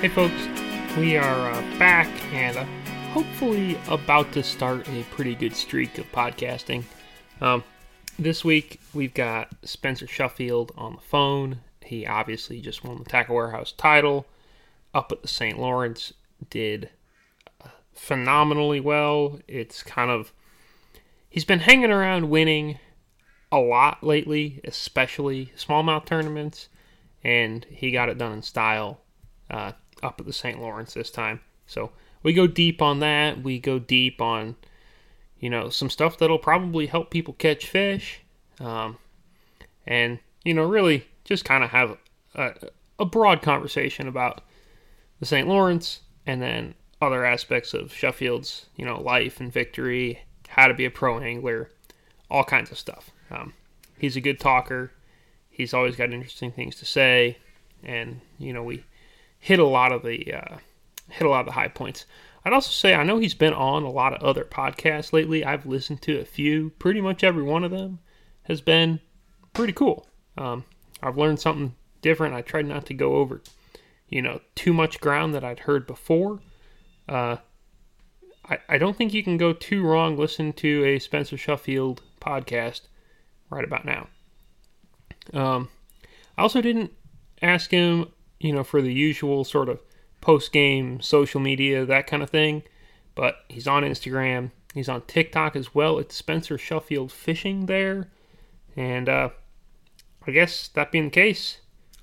Hey folks, we are uh, back and uh, hopefully about to start a pretty good streak of podcasting. Um, this week we've got Spencer Sheffield on the phone. He obviously just won the Tackle Warehouse title up at the St. Lawrence. Did phenomenally well. It's kind of he's been hanging around winning a lot lately, especially smallmouth tournaments, and he got it done in style. Uh, up at the St. Lawrence this time. So we go deep on that. We go deep on, you know, some stuff that'll probably help people catch fish. Um, and, you know, really just kind of have a, a broad conversation about the St. Lawrence and then other aspects of Sheffield's, you know, life and victory, how to be a pro angler, all kinds of stuff. Um, he's a good talker. He's always got interesting things to say, and you know we hit a lot of the uh, hit a lot of the high points. I'd also say I know he's been on a lot of other podcasts lately. I've listened to a few. Pretty much every one of them has been pretty cool. Um, I've learned something different. I tried not to go over, you know, too much ground that I'd heard before. Uh, I, I don't think you can go too wrong listening to a Spencer Sheffield podcast right about now. Um, I also didn't ask him you know, for the usual sort of post game social media, that kind of thing. But he's on Instagram. He's on TikTok as well. It's Spencer Sheffield Fishing there. And uh, I guess that being the case,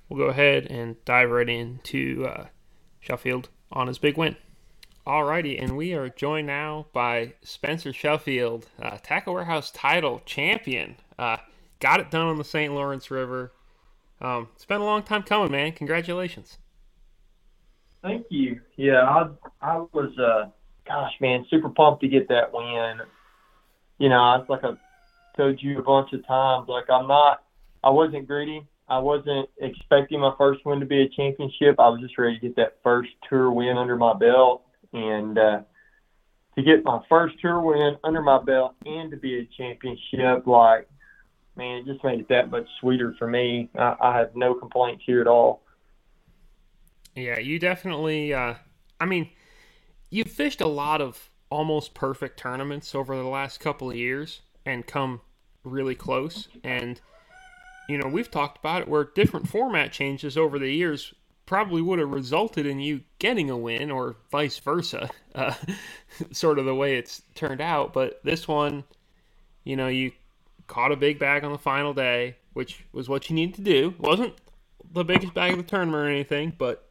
we'll go ahead and dive right into uh, Sheffield on his big win. Alrighty, and we are joined now by Spencer Sheffield, uh, Tackle Warehouse title champion. Uh, got it done on the St. Lawrence River. Um, it's been a long time coming, man. Congratulations. Thank you. Yeah, I I was uh gosh man, super pumped to get that win. You know, it's like I told you a bunch of times, like I'm not I wasn't greedy. I wasn't expecting my first win to be a championship. I was just ready to get that first tour win under my belt and uh to get my first tour win under my belt and to be a championship like man, it just made it that much sweeter for me. I, I have no complaints here at all. Yeah, you definitely. Uh, I mean, you've fished a lot of almost perfect tournaments over the last couple of years and come really close. And you know, we've talked about it where different format changes over the years probably would have resulted in you getting a win or vice versa, uh, sort of the way it's turned out. But this one, you know, you caught a big bag on the final day, which was what you needed to do. It wasn't the biggest bag of the tournament or anything, but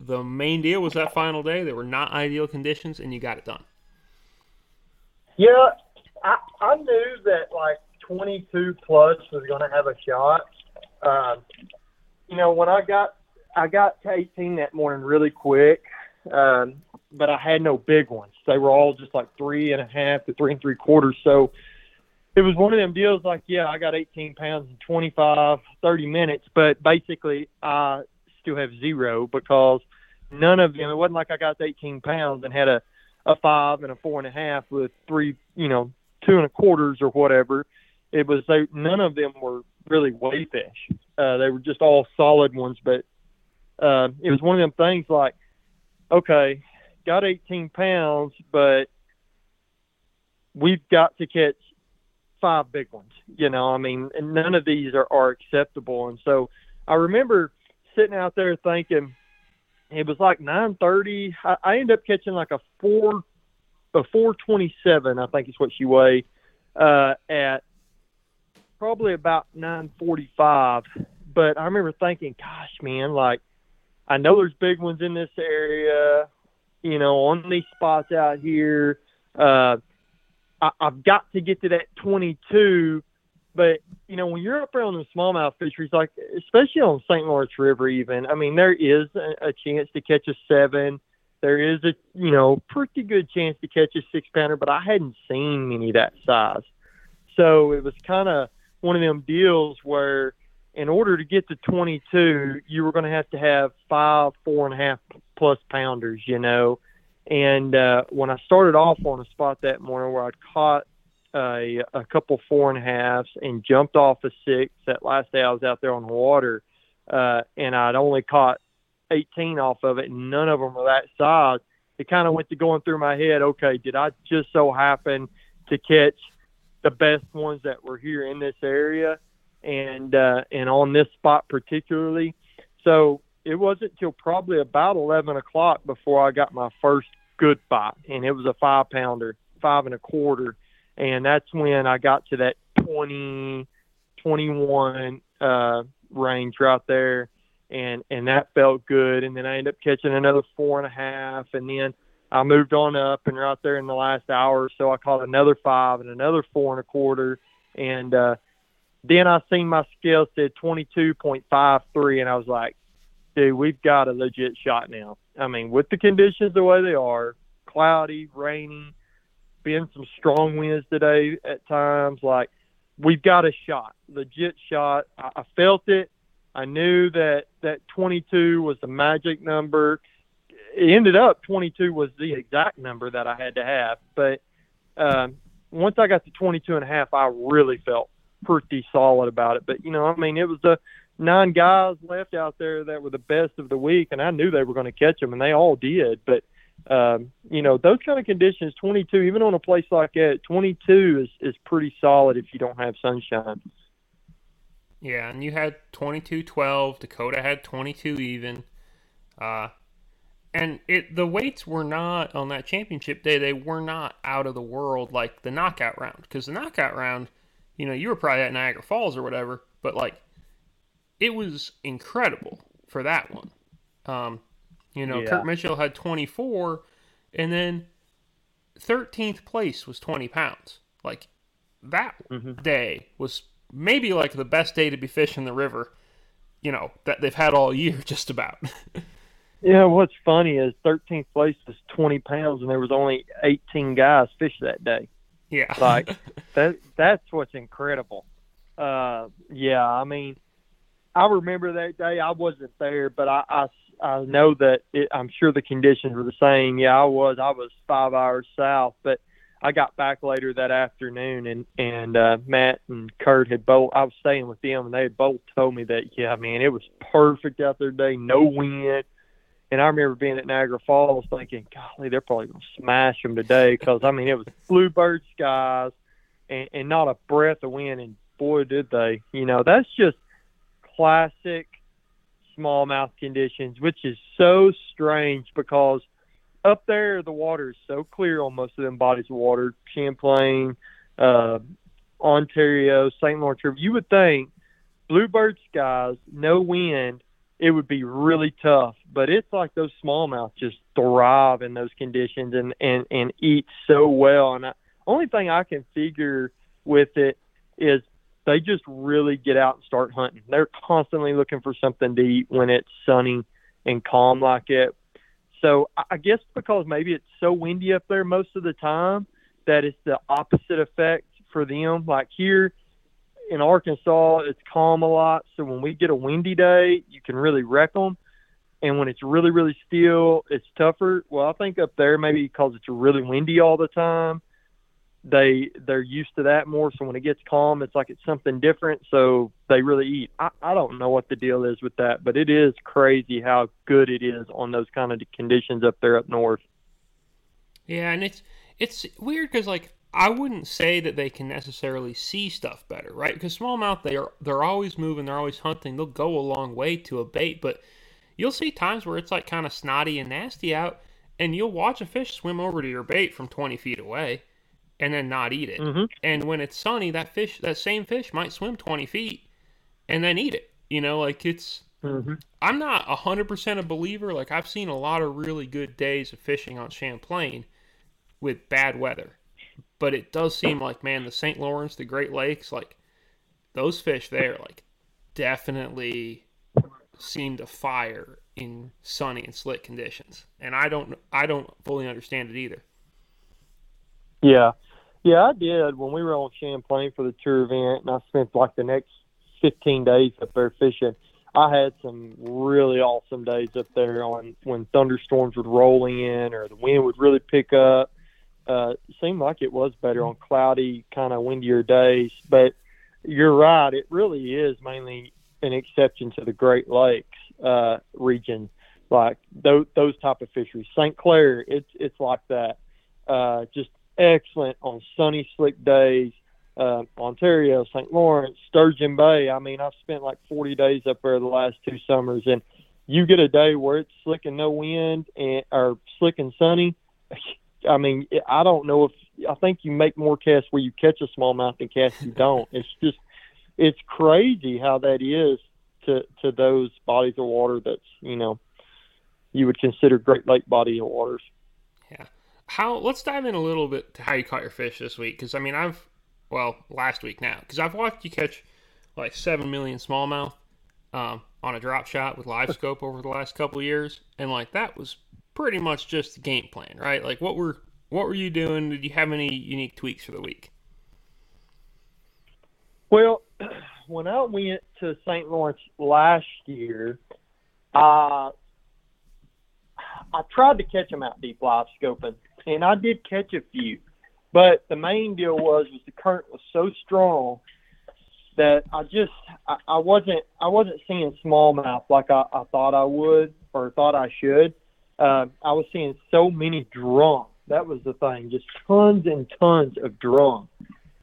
the main deal was that final day. There were not ideal conditions, and you got it done. Yeah, I, I knew that like 22 plus was going to have a shot. Um, you know, when I got I got to 18 that morning really quick, um, but I had no big ones. They were all just like three and a half to three and three quarters. So it was one of them deals like, yeah, I got 18 pounds in 25, 30 minutes, but basically I still have zero because none of them, it wasn't like I got 18 pounds and had a, a five and a four and a half with three, you know, two and a quarters or whatever. It was, they, none of them were really weigh fish. Uh, they were just all solid ones, but uh, it was one of them things like, okay, got 18 pounds, but we've got to catch five big ones. You know, I mean, and none of these are, are acceptable. And so I remember sitting out there thinking it was like 9:30. I, I ended up catching like a four, a 427. I think is what she weighed uh, at probably about 9:45. But I remember thinking, gosh, man, like I know there's big ones in this area. You know, on these spots out here. Uh, I, I've got to get to that 22. But you know, when you're up around the smallmouth fisheries, like especially on St. Lawrence River, even I mean, there is a, a chance to catch a seven. There is a you know pretty good chance to catch a six pounder, but I hadn't seen many that size. So it was kind of one of them deals where, in order to get to 22, you were going to have to have five, four and a half plus pounders, you know, And uh, when I started off on a spot that morning where I'd caught a, a couple four and a halves and jumped off a six that last day I was out there on the water, uh, and I'd only caught 18 off of it, and none of them were that size. It kind of went to going through my head. Okay, did I just so happen to catch the best ones that were here in this area, and uh, and on this spot particularly? So it wasn't till probably about 11 o'clock before I got my first good bite, and it was a five pounder, five and a quarter, and that's when I got to that 20, 21 uh, range right there, and and that felt good. And then I ended up catching another four and a half, and then I moved on up, and right there in the last hour or so, I caught another five and another four and a quarter, and uh, then I seen my scale said 22.53, and I was like, dude, we've got a legit shot now. I mean, with the conditions the way they are, cloudy, rainy, been some strong winds today at times, like we've got a shot, legit shot. I, I felt it. I knew that that 22 was the magic number. It ended up 22 was the exact number that I had to have, but um, once I got to 22 and a half, I really felt pretty solid about it. But you know, I mean, it was the nine guys left out there that were the best of the week, and I knew they were going to catch them, and they all did. But um, you know, those kind of conditions, 22, even on a place like that, 22 is is pretty solid if you don't have sunshine. Yeah, and you had 22-12. Dakota had 22 even. Uh, and it the weights were not on that championship day. They were not out of the world like the knockout round because the knockout round, you know, you were probably at Niagara Falls or whatever, but like it was incredible for that one. Um, you know, yeah. Kurt Mitchell had 24, and then 13th place was 20 pounds. Like that mm-hmm. day was maybe like the best day to be fishing the river, you know, that they've had all year, just about. yeah, what's funny is 13th place was 20 pounds, and there was only 18 guys fish that day. Yeah, like that. That's what's incredible. Uh, yeah, I mean, I remember that day. I wasn't there, but I I, I know that it, I'm sure the conditions were the same. Yeah, I was. I was five hours south, but I got back later that afternoon, and and uh, Matt and Kurt had both. I was staying with them, and they had both told me that yeah, man, it was perfect out there today. No wind. And I remember being at Niagara Falls thinking, golly, they're probably going to smash them today because, I mean, it was bluebird skies and, and not a breath of wind. And boy, did they. You know, that's just classic smallmouth conditions, which is so strange because up there the water is so clear on most of them bodies of water, Champlain, uh, Ontario, St. Lawrence River. You would think bluebird skies, no wind, it would be really tough. But it's like those smallmouth just thrive in those conditions and and and eat so well. And the only thing I can figure with it is they just really get out and start hunting. They're constantly looking for something to eat when it's sunny and calm like it. So I guess because maybe it's so windy up there most of the time that it's the opposite effect for them. Like here in Arkansas, it's calm a lot. So when we get a windy day, you can really wreck them. And when it's really, really still, it's tougher. Well, I think up there, maybe because it's really windy all the time, they they're used to that more. So when it gets calm, it's like it's something different. So they really eat. I, I don't know what the deal is with that, but it is crazy how good it is on those kind of conditions up there up north. Yeah, and it's it's weird because like I wouldn't say that they can necessarily see stuff better, right? Because smallmouth they are they're always moving, they're always hunting. They'll go a long way to a bait, but you'll see times where it's like kind of snotty and nasty out, and you'll watch a fish swim over to your bait from twenty feet away and then not eat it. Mm-hmm. And when it's sunny, that fish, that same fish, might swim 20 feet and then eat it. You know, like it's. Mm-hmm. I'm not hundred percent a believer. Like I've seen a lot of really good days of fishing on Champlain with bad weather, but it does seem like man, the St. Lawrence, the Great Lakes, like those fish there, like definitely seem to fire in sunny and slick conditions. And I don't, I don't fully understand it either. Yeah, yeah, I did when we were on Champlain for the tour event, and I spent like the next 15 days up there fishing. I had some really awesome days up there on when thunderstorms would roll in or the wind would really pick up. Uh, seemed like it was better on cloudy, kind of windier days. But you're right; it really is mainly an exception to the Great Lakes uh, region, like those those type of fisheries. St. Clair, it's it's like that. Uh, just excellent on sunny, slick days uh, Ontario, St. Lawrence, Sturgeon Bay. I mean, I've spent like 40 days up there the last two summers, and you get a day where it's slick and no wind, and or slick and sunny. I mean, I don't know if I think you make more casts where you catch a smallmouth than casts you don't. It's just, it's crazy how that is to to those bodies of water that's you know you would consider Great Lake body of waters. Yeah. How? Let's dive in a little bit to how you caught your fish this week, because I mean, I've well, last week now, because I've watched you catch like seven million smallmouth um, on a drop shot with live scope over the last couple years, and like that was pretty much just the game plan, right? Like, what were what were you doing? Did you have any unique tweaks for the week? Well, when I went to St. Lawrence last year, uh, I tried to catch them out deep live scoping, and I did catch a few. But the main deal was was the current was so strong that I just I, I wasn't I wasn't seeing smallmouth like I, I thought I would or thought I should. Uh, I was seeing so many drum. That was the thing, just tons and tons of drum,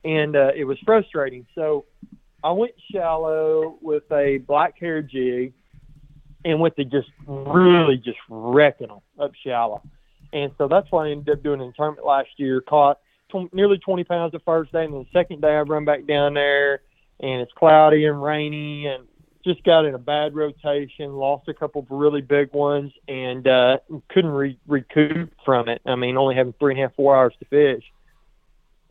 and uh, it was frustrating. So I went shallow with a black hair jig, and went to just really just wrecking them up shallow. And so that's what I ended up doing in tournament last year. Caught tw- nearly 20 pounds the first day, and then the second day I run back down there, and it's cloudy and rainy, and just got in a bad rotation, lost a couple of really big ones, and uh, couldn't re- recoup from it. I mean, only having three and a half, four hours to fish,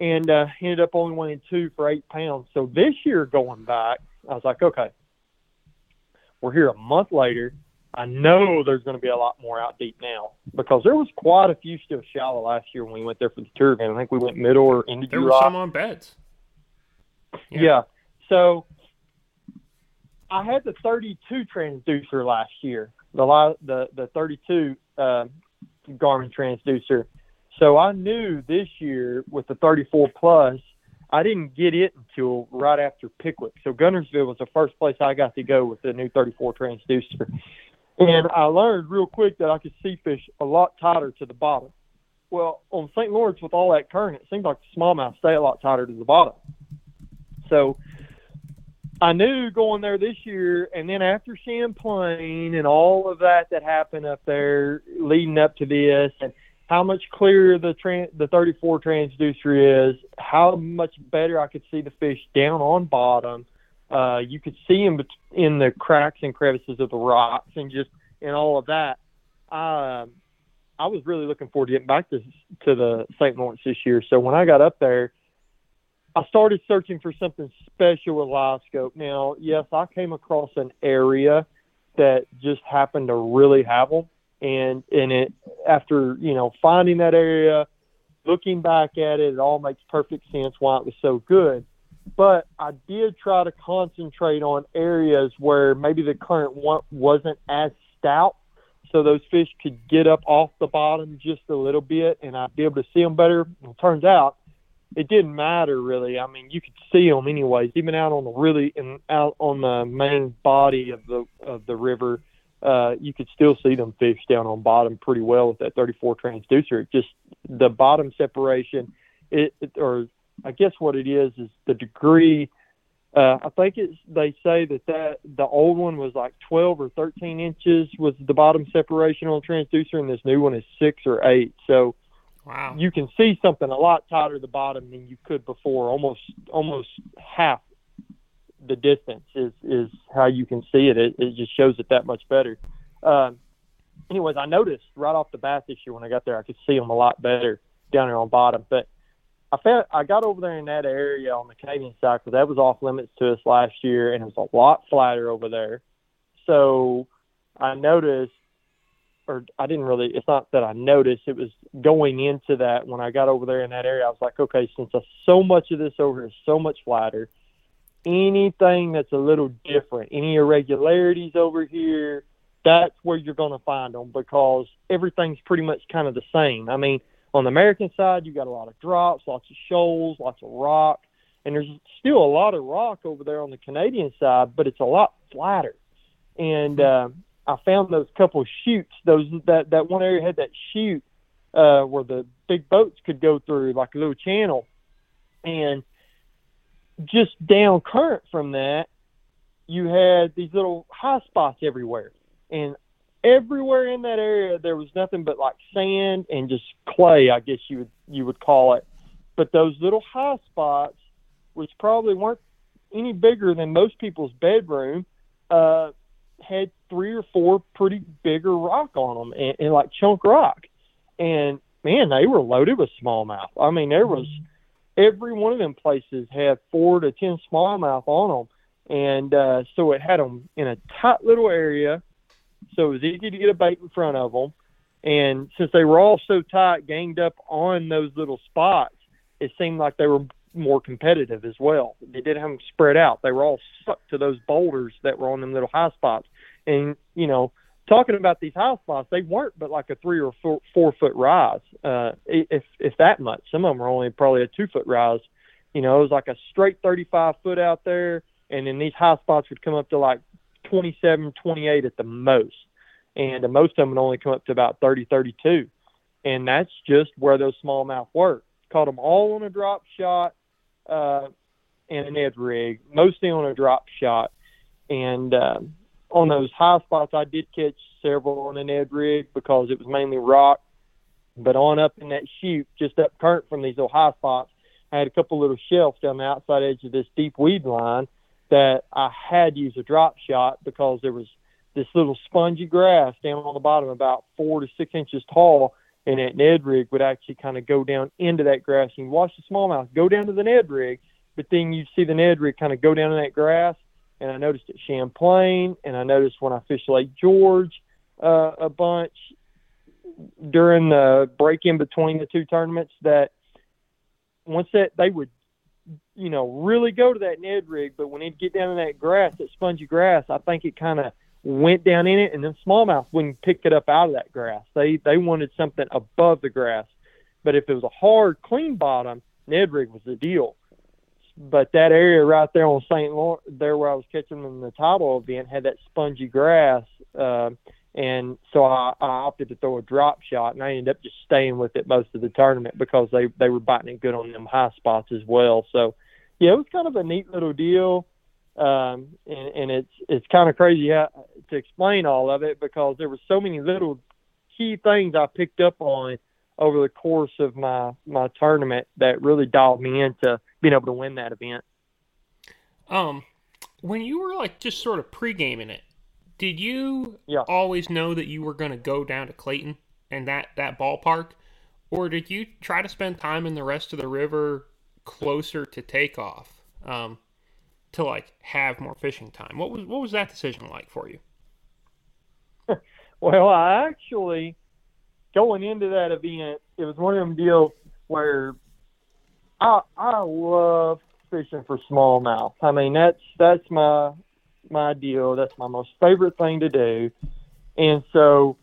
and uh, ended up only winning two for eight pounds. So this year going back, I was like, okay, we're here a month later I know there's going to be a lot more out deep now because there was quite a few still shallow last year when we went there for the tour game. I think we went middle or into There were some on beds. Yeah. yeah. So I had the 32 transducer last year, the the the 32 uh, Garmin transducer. So I knew this year with the 34 plus, I didn't get it until right after Pickwick. So Guntersville was the first place I got to go with the new 34 transducer. And I learned real quick that I could see fish a lot tighter to the bottom. Well, on St. Lawrence with all that current, it seems like the smallmouth stay a lot tighter to the bottom. So I knew going there this year, and then after Champlain and all of that that happened up there leading up to this, and how much clearer the tran- the 34 transducer is, how much better I could see the fish down on bottom – uh, you could see them in the cracks and crevices of the rocks and just and all of that. Um, I was really looking forward to getting back to to the St. Lawrence this year. So when I got up there, I started searching for something special with live scope. Now, yes, I came across an area that just happened to really have them, and and it after you know finding that area, looking back at it, it all makes perfect sense why it was so good but I did try to concentrate on areas where maybe the current wasn't as stout, so those fish could get up off the bottom just a little bit, and I'd be able to see them better. Well, turns out it didn't matter really. I mean, you could see them anyways, even out on the really in, out on the main body of the of the river. Uh, you could still see them fish down on bottom pretty well with that 34 transducer. It just the bottom separation, it, it or I guess what it is is the degree. Uh, I think it's they say that that the old one was like 12 or 13 inches was the bottom separation on the transducer, and this new one is six or eight. So wow. you can see something a lot tighter at the bottom than you could before. Almost almost half the distance is is how you can see it. It, it just shows it that much better. Um, anyways, I noticed right off the bat this year when I got there, I could see them a lot better down there on bottom, but I felt I got over there in that area on the Canadian side because that was off limits to us last year, and it was a lot flatter over there. So I noticed, or I didn't really. It's not that I noticed. It was going into that when I got over there in that area. I was like, okay, since so much of this over here is so much flatter, anything that's a little different, any irregularities over here, that's where you're going to find them because everything's pretty much kind of the same. I mean, on the American side, you got a lot of drops, lots of shoals, lots of rock, and there's still a lot of rock over there on the Canadian side, but it's a lot flatter. And uh, I found those couple chutes. Those that that one area had that chute uh, where the big boats could go through, like a little channel, and just down current from that, you had these little high spots everywhere, and everywhere in that area there was nothing but like sand and just clay, I guess you would you would call it. But those little high spots, which probably weren't any bigger than most people's bedroom, uh, had three or four pretty bigger rock on them and, and like chunk rock. And man, they were loaded with smallmouth. I mean, there was every one of them places had four to ten smallmouth on them, and uh, so it had them in a tight little area, so it was easy to get a bait in front of them. And since they were all so tight, ganged up on those little spots, it seemed like they were more competitive as well. They didn't have them spread out; they were all stuck to those boulders that were on them little high spots. And you know, talking about these high spots, they weren't but like a three or four, four foot rise, uh, if if that much. Some of them were only probably a two foot rise. You know, it was like a straight 35 foot out there, and then these high spots would come up to like 27, 28 at the most, and uh, most of them would only come up to about 30, 32, and that's just where those smallmouth were. Caught them all on a drop shot uh, and a Ned rig, mostly on a drop shot, and um, on those high spots, I did catch several on a Ned rig because it was mainly rock. But on up in that chute, just up current from these little high spots, I had a couple little shelves down the outside edge of this deep weed line that I had to use a drop shot because there was this little spongy grass down on the bottom, about four to six inches tall, and that Ned rig would actually kind of go down into that grass. You watch the smallmouth go down to the Ned rig, but then you see the Ned rig kind of go down in that grass, and I noticed at Champlain, and I noticed when I fished Lake George uh, a bunch during the break in between the two tournaments that once that they would, you know, really go to that Ned rig, but when he'd get down in that grass, that spongy grass, I think it kind of went down in it, and then smallmouth wouldn't pick it up out of that grass. They they wanted something above the grass, but if it was a hard, clean bottom, Ned rig was the deal but that area right there on St. Lawrence, there where I was catching them in the title event, had that spongy grass, uh, and so I, I opted to throw a drop shot, and I ended up just staying with it most of the tournament because they they were biting it good on them high spots as well. So, yeah, it was kind of a neat little deal, um, and, and it's it's kind of crazy how, to explain all of it because there were so many little key things I picked up on over the course of my my tournament that really dialed me into being able to win that event. Um, when you were like just sort of pre-gaming it, did you yeah. always know that you were going to go down to Clayton and that that ballpark, or did you try to spend time in the rest of the river closer to takeoff, um, to like have more fishing time? What was what was that decision like for you? well, I actually going into that event, it was one of them deals where I I love fishing for smallmouth. I mean that's that's my my deal. That's my most favorite thing to do. And so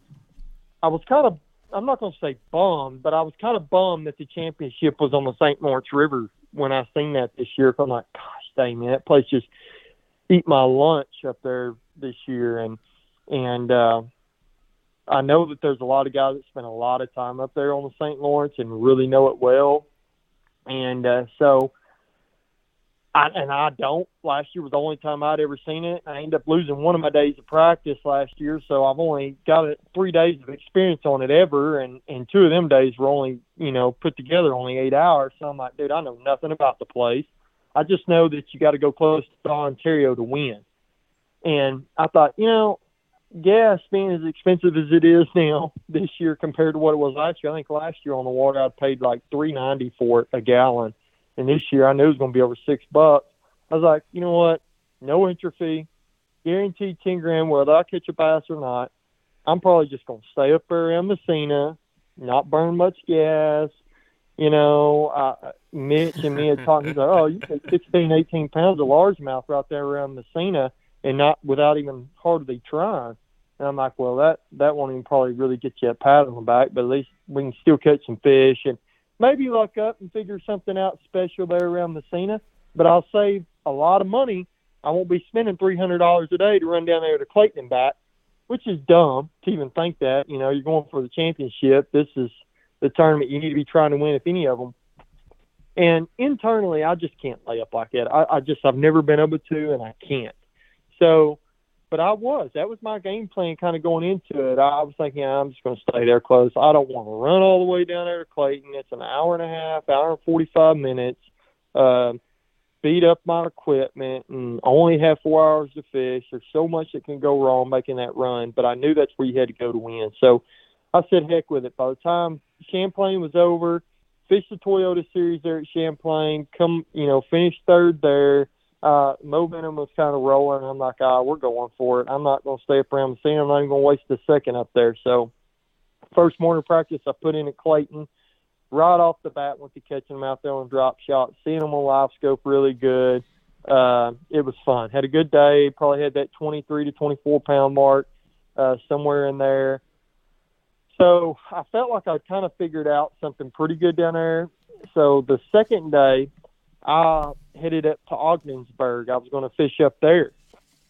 I was kind of I'm not going to say bummed, but I was kind of bummed that the championship was on the St. Lawrence River when I seen that this year. I'm like, dang man, that place just eat my lunch up there this year, and and uh, I know that there's a lot of guys that spend a lot of time up there on the St. Lawrence and really know it well. And uh, so, I, and I don't. Last year was the only time I'd ever seen it. I ended up losing one of my days of practice last year, so I've only got three days of experience on it ever, and and two of them days were only you know put together only eight hours. So I'm like, dude, I know nothing about the place. I just know that you got to go close to Ontario to win. And I thought, you know, gas being as expensive as it is now this year compared to what it was last year. I think last year on the water I paid like three ninety for a gallon, and this year I knew it was going to be over six bucks. I was like, you know what? No entry fee, guaranteed ten grand whether I catch a bass or not. I'm probably just going to stay up there in Massena, not burn much gas, You know, uh, Mitch and me had talked. He's like, "Oh, you take 16, 18 pounds of largemouth right there around Massena, and not without even hardly trying." And I'm like, "Well, that that won't even probably really get you a the back, but at least we can still catch some fish and maybe luck up and figure something out special there around Massena. But I'll save a lot of money. I won't be spending three hundred dollars a day to run down there to Clayton and back, which is dumb to even think that. You know, you're going for the championship. This is the tournament you need to be trying to win, if any of them. And internally, I just can't lay up like that. I, I just I've never been able to, and I can't. So, but I was. That was my game plan, kind of going into it. I was thinking I'm just going to stay there close. I don't want to run all the way down there to Clayton. It's an hour and a half, hour and forty five minutes. Um, beat up my equipment and only have four hours to fish. There's so much that can go wrong making that run, but I knew that's where you had to go to win. So I said, heck with it. By the time Champlain was over, fished the Toyota Series there at Champlain, come, you know, finished third there. Uh, momentum was kind of rolling. I'm like, ah, we're going for it. I'm not going to stay up around Massena. I'm not even going to waste a second up there. So first morning practice, I put in at Clayton right off the bat went to catching them out there on drop shot, seeing them on live scope really good. Uh, it was fun. Had a good day. Probably had that 23 to 24 pound mark uh, somewhere in there. So I felt like I kind of figured out something pretty good down there. So the second day, I headed up to Ogdensburg. I was going to fish up there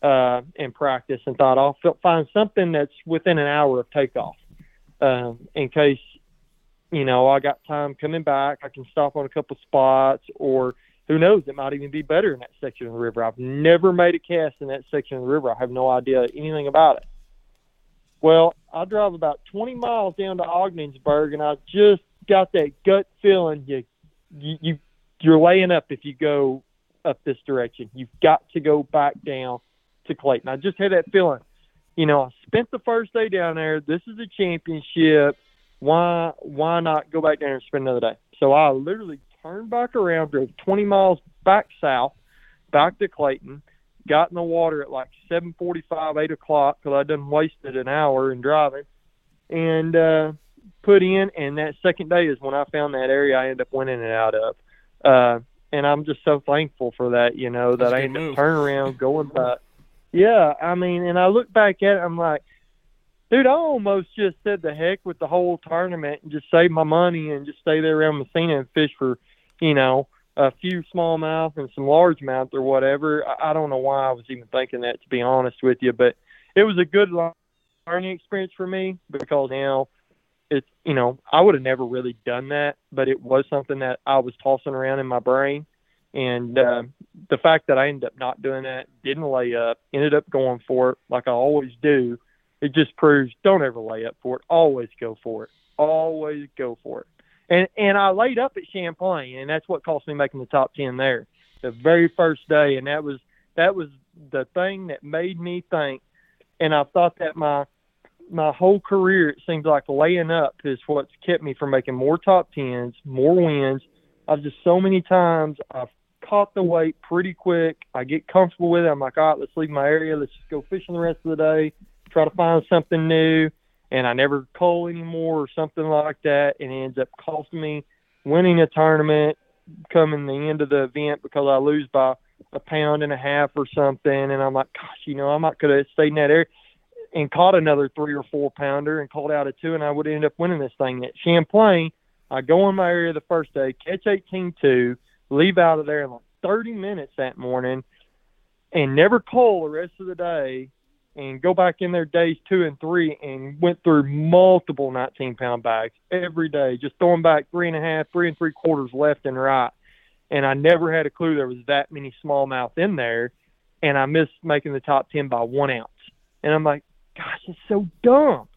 uh, and practice, and thought I'll find something that's within an hour of takeoff, um, in case you know, I got time coming back. I can stop on a couple spots, or who knows, it might even be better in that section of the river. I've never made a cast in that section of the river. I have no idea anything about it. Well, I drive about 20 miles down to Ogdensburg, and I just got that gut feeling you, you, you you're laying up if you go up this direction. You've got to go back down to Clayton. I just had that feeling. You know, I spent the first day down there. This is a championship why why not go back down and spend another day? So I literally turned back around, drove 20 miles back south, back to Clayton, got in the water at like 7:45, 8 o'clock because I done wasted an hour in driving, and uh, put in. And that second day is when I found that area I ended up winning it out of. Uh, and I'm just so thankful for that, you know, that I ended up turning around, going back. Yeah, I mean, and I look back at it, I'm like, dude, I almost just said the heck with the whole tournament and just save my money and just stay there around Massena and fish for, you know, a few smallmouth and some largemouth or whatever. I, I don't know why I was even thinking that, to be honest with you, but it was a good learning experience for me because now it's, you know, I would have never really done that, but it was something that I was tossing around in my brain. And uh, the fact that I ended up not doing that, didn't lay up, ended up going for it like I always do it just proves don't ever lay up for it. Always go for it. Always go for it. And and I laid up at Champlain, and that's what cost me making the top ten there, the very first day. And that was that was the thing that made me think. And I thought that my my whole career, it seems like laying up is what's kept me from making more top tens, more wins. I've just so many times I've caught the weight pretty quick. I get comfortable with it. I'm like, all right, let's leave my area. Let's just go fishing the rest of the day try to find something new, and I never cull anymore or something like that, and it ends up costing me winning a tournament, coming the end of the event because I lose by a pound and a half or something, and I'm like, gosh, you know, I might could have stayed in that area and caught another three or four pounder and called out a two, and I would end up winning this thing. At Champlain, I go in my area the first day, catch 18-2, leave out of there in like 30 minutes that morning, and never call the rest of the day and go back in there days two and three and went through multiple 19 pound bags every day, just throwing back three and a half, three and three quarters left and right. And I never had a clue there was that many smallmouth in there. And I missed making the top 10 by one ounce. And I'm like, gosh, it's so dumb.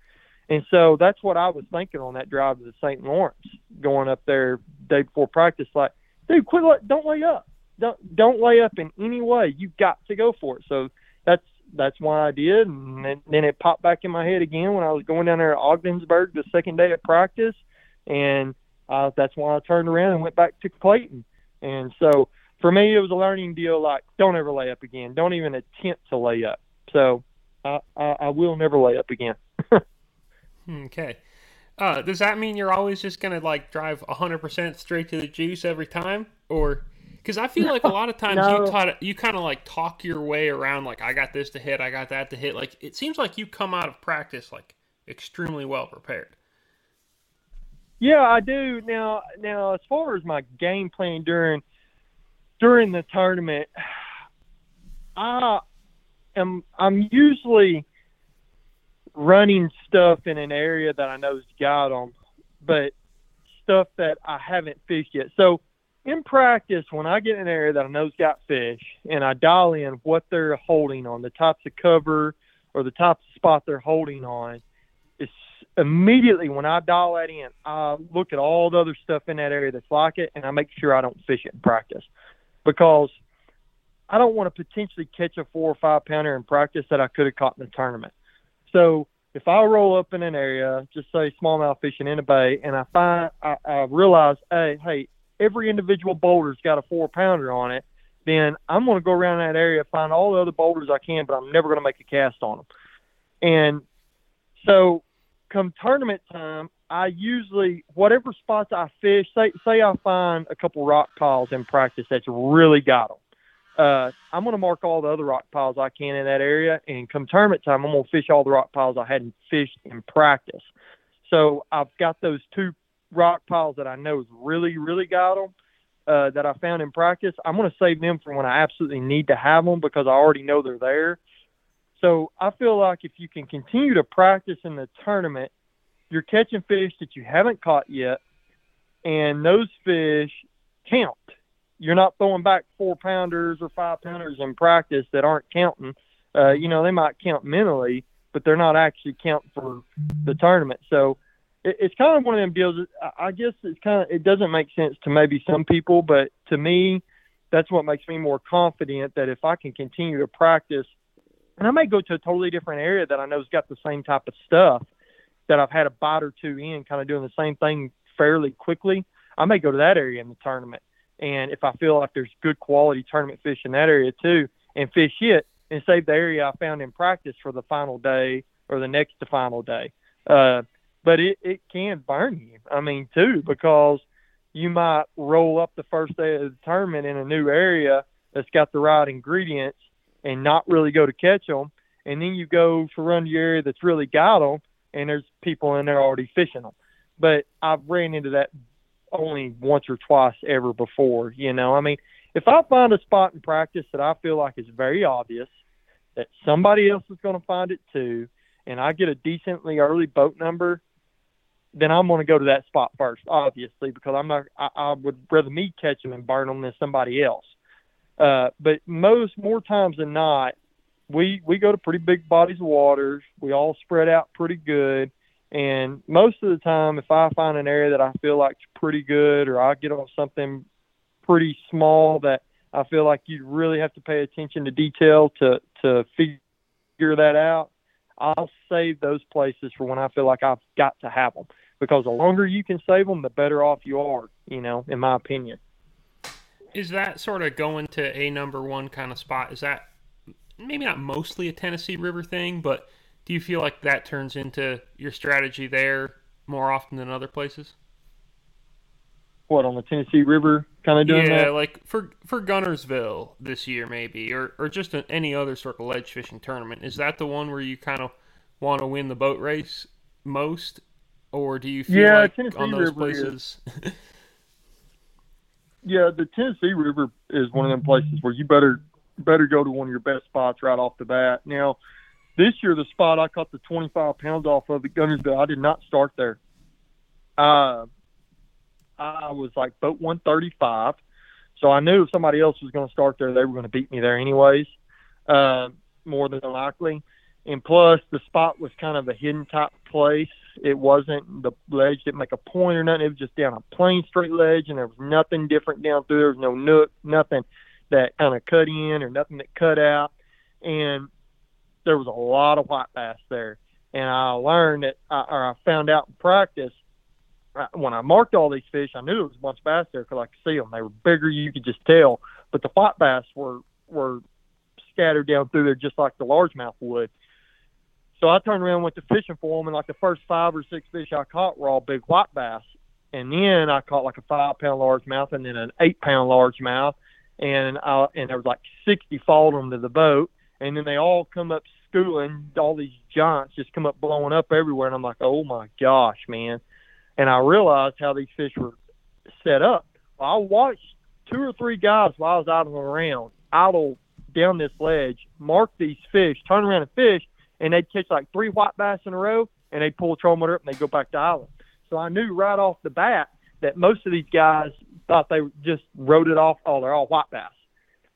And so that's what I was thinking on that drive to the St. Lawrence, going up there day before practice. Like, dude, quit, don't lay up. Don't don't lay up in any way. You've got to go for it. So that's that's why I did. And then it popped back in my head again when I was going down there at Ogdensburg the second day of practice, and uh, that's why I turned around and went back to Clayton. And so for me, it was a learning deal. Like, don't ever lay up again. Don't even attempt to lay up. So I, I, I will never lay up again. okay. Uh, does that mean you're always just gonna like drive 100% straight to the juice every time, or because I feel like a lot of times No. you taught you kind of like talk your way around like I got this to hit, I got that to hit. Like it seems like you come out of practice like extremely well prepared. Yeah, I do. Now, now as far as my game plan during during the tournament, I am I'm usually running stuff in an area that I know's got them, but stuff that I haven't fished yet. So in practice, when I get in an area that I know's got fish, and I dial in what they're holding on, the types of cover or the types of spot they're holding on, it's immediately when I dial that in, I look at all the other stuff in that area that's like it, and I make sure I don't fish it in practice because I don't want to potentially catch a four or five pounder in practice that I could have caught in the tournament. So if I roll up in an area, just say smallmouth fishing in a bay, and I find I, I realize, hey, hey, every individual boulder's got a four pounder on it, then I'm going to go around that area, find all the other boulders I can, but I'm never going to make a cast on them. And so come tournament time, I usually whatever spots I fish, say say I find a couple rock piles in practice that's really got them. Uh, I'm going to mark all the other rock piles I can in that area, and come tournament time, I'm going to fish all the rock piles I hadn't fished in practice. So I've got those two rock piles that I know is really, really got them uh, that I found in practice. I'm going to save them for when I absolutely need to have them because I already know they're there. So I feel like if you can continue to practice in the tournament, you're catching fish that you haven't caught yet, and those fish count. You're not throwing back four pounders or five pounders in practice that aren't counting. Uh, you know, they might count mentally, but they're not actually counting for the tournament. So it's kind of one of them deals. I- guess it's kind of it doesn't make sense to maybe some people, but to me, that's what makes me more confident that if I can continue to practice, and I may go to a totally different area that I know's got the same type of stuff that I've had a bite or two in, kind of doing the same thing fairly quickly. I may go to that area in the tournament, and if I feel like there's good quality tournament fish in that area too, and fish it and save the area I found in practice for the final day or the next to final day. Uh, but it, it can burn you. I mean, too, because you might roll up the first day of the tournament in a new area that's got the right ingredients and not really go to catch them. And then you go to run the area that's really got them, and there's people in there already fishing them. But I've ran into that only once or twice ever before. You know, I mean, if I find a spot in practice that I feel like is very obvious, that somebody else is going to find it too, and I get a decently early boat number, then I'm going to go to that spot first, obviously, because I'm not. I, I would rather me catch them and burn them than somebody else. Uh, but most more times than not, we we go to pretty big bodies of waters. We all spread out pretty good, and most of the time, if I find an area that I feel like's pretty good, or I get on something pretty small that I feel like you really have to pay attention to detail to to figure that out, I'll save those places for when I feel like I've got to have them. Because the longer you can save them, the better off you are. You know, in my opinion. Is that sort of going to a number one kind of spot? Is that maybe not mostly a Tennessee River thing, but do you feel like that turns into your strategy there more often than other places? What on the Tennessee River, kind of doing that? yeah, that? like for for Guntersville this year, maybe, or or just a, any other sort of ledge fishing tournament. Is that the one where you kind of want to win the boat race most, or do you feel Yeah, like Tennessee on those River places? Yeah, the Tennessee River is one of them places where you better better go to one of your best spots right off the bat. Now, this year the spot I caught the 25 pounds off of at Guntersville, I did not start there. Uh, I was like boat 135, so I knew if somebody else was going to start there, they were going to beat me there anyways, uh, more than likely. And plus, the spot was kind of a hidden type place. It wasn't the ledge didn't make a point or nothing. It was just down a plain straight ledge, and there was nothing different down through. There was no nook, nothing that kind of cut in or nothing that cut out. And there was a lot of white bass there. And I learned that, I, or I found out in practice when I marked all these fish, I knew there was a bunch of bass there because I could see them. They were bigger, you could just tell. But the white bass were were scattered down through there just like the largemouth would. So I turned around and went to fishing for them, and like the first five or six fish I caught were all big white bass. And then I caught like a five pound largemouth and then an eight pound largemouth, and I, and there was like 60 followed them to the boat, and then they all come up schooling. All these giants just come up blowing up everywhere, and I'm like, oh my gosh, man! And I realized how these fish were set up. I watched two or three guys while I was out on the round idle down this ledge, mark these fish, turn around and fish, and they'd catch like three white bass in a row, and they'd pull a trolling motor up and they'd go back to island. So I knew right off the bat that most of these guys thought they just wrote it off. Oh, they're all white bass,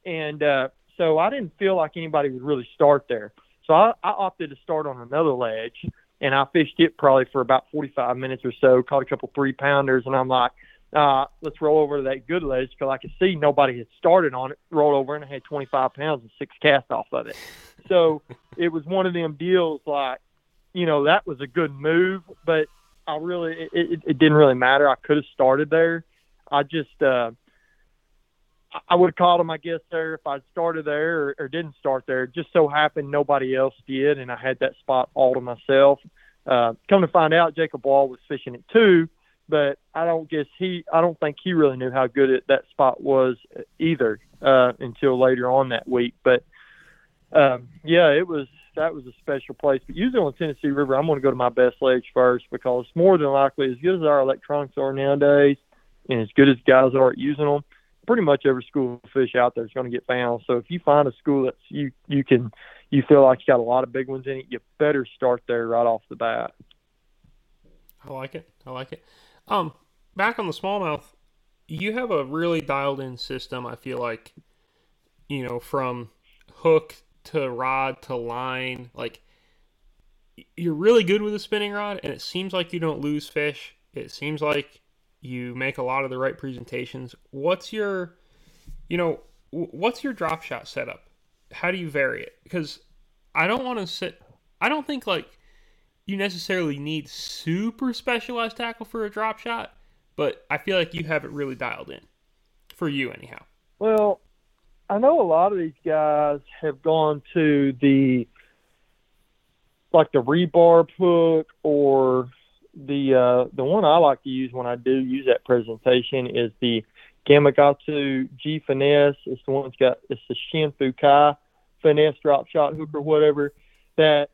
and uh, so I didn't feel like anybody would really start there. So I, I opted to start on another ledge, and I fished it probably for about 45 minutes or so. Caught a couple three pounders, and I'm like, uh, let's roll over to that good ledge because I could see nobody had started on it. Rolled over and I had 25 pounds and six casts off of it. So it was one of them deals like, you know, that was a good move, but I really, it, it, it didn't really matter. I could have started there. I just, uh, I would have caught him, I guess, there if I'd started there or, or didn't start there. It just so happened nobody else did, and I had that spot all to myself. Uh, come to find out, Jacob Wall was fishing it too, but I don't guess he, I don't think he really knew how good it, that spot was either uh, until later on that week. But um, yeah, it was that was a special place. But usually on Tennessee River, I'm going to go to my best ledge first because more than likely, as good as our electronics are nowadays, and as good as guys are at using them, pretty much every school fish out there is going to get found. So if you find a school that's you you can you feel like it's got a lot of big ones in it, you better start there right off the bat. I like it. I like it. Um, back on the smallmouth, you have a really dialed in system. I feel like, you know, from hook to rod to line, like you're really good with a spinning rod, and it seems like you don't lose fish. It seems like you make a lot of the right presentations. What's your, you know, what's your drop shot setup? How do you vary it? Because I don't want to sit. I don't think like you necessarily need super specialized tackle for a drop shot, but I feel like you have it really dialed in for you anyhow. Well, I know a lot of these guys have gone to the like the rebarb hook or the uh, the one I like to use when I do use that presentation is the Gamakatsu G Finesse. It's the one that's got it's the Shin Fukai finesse drop shot hook or whatever. That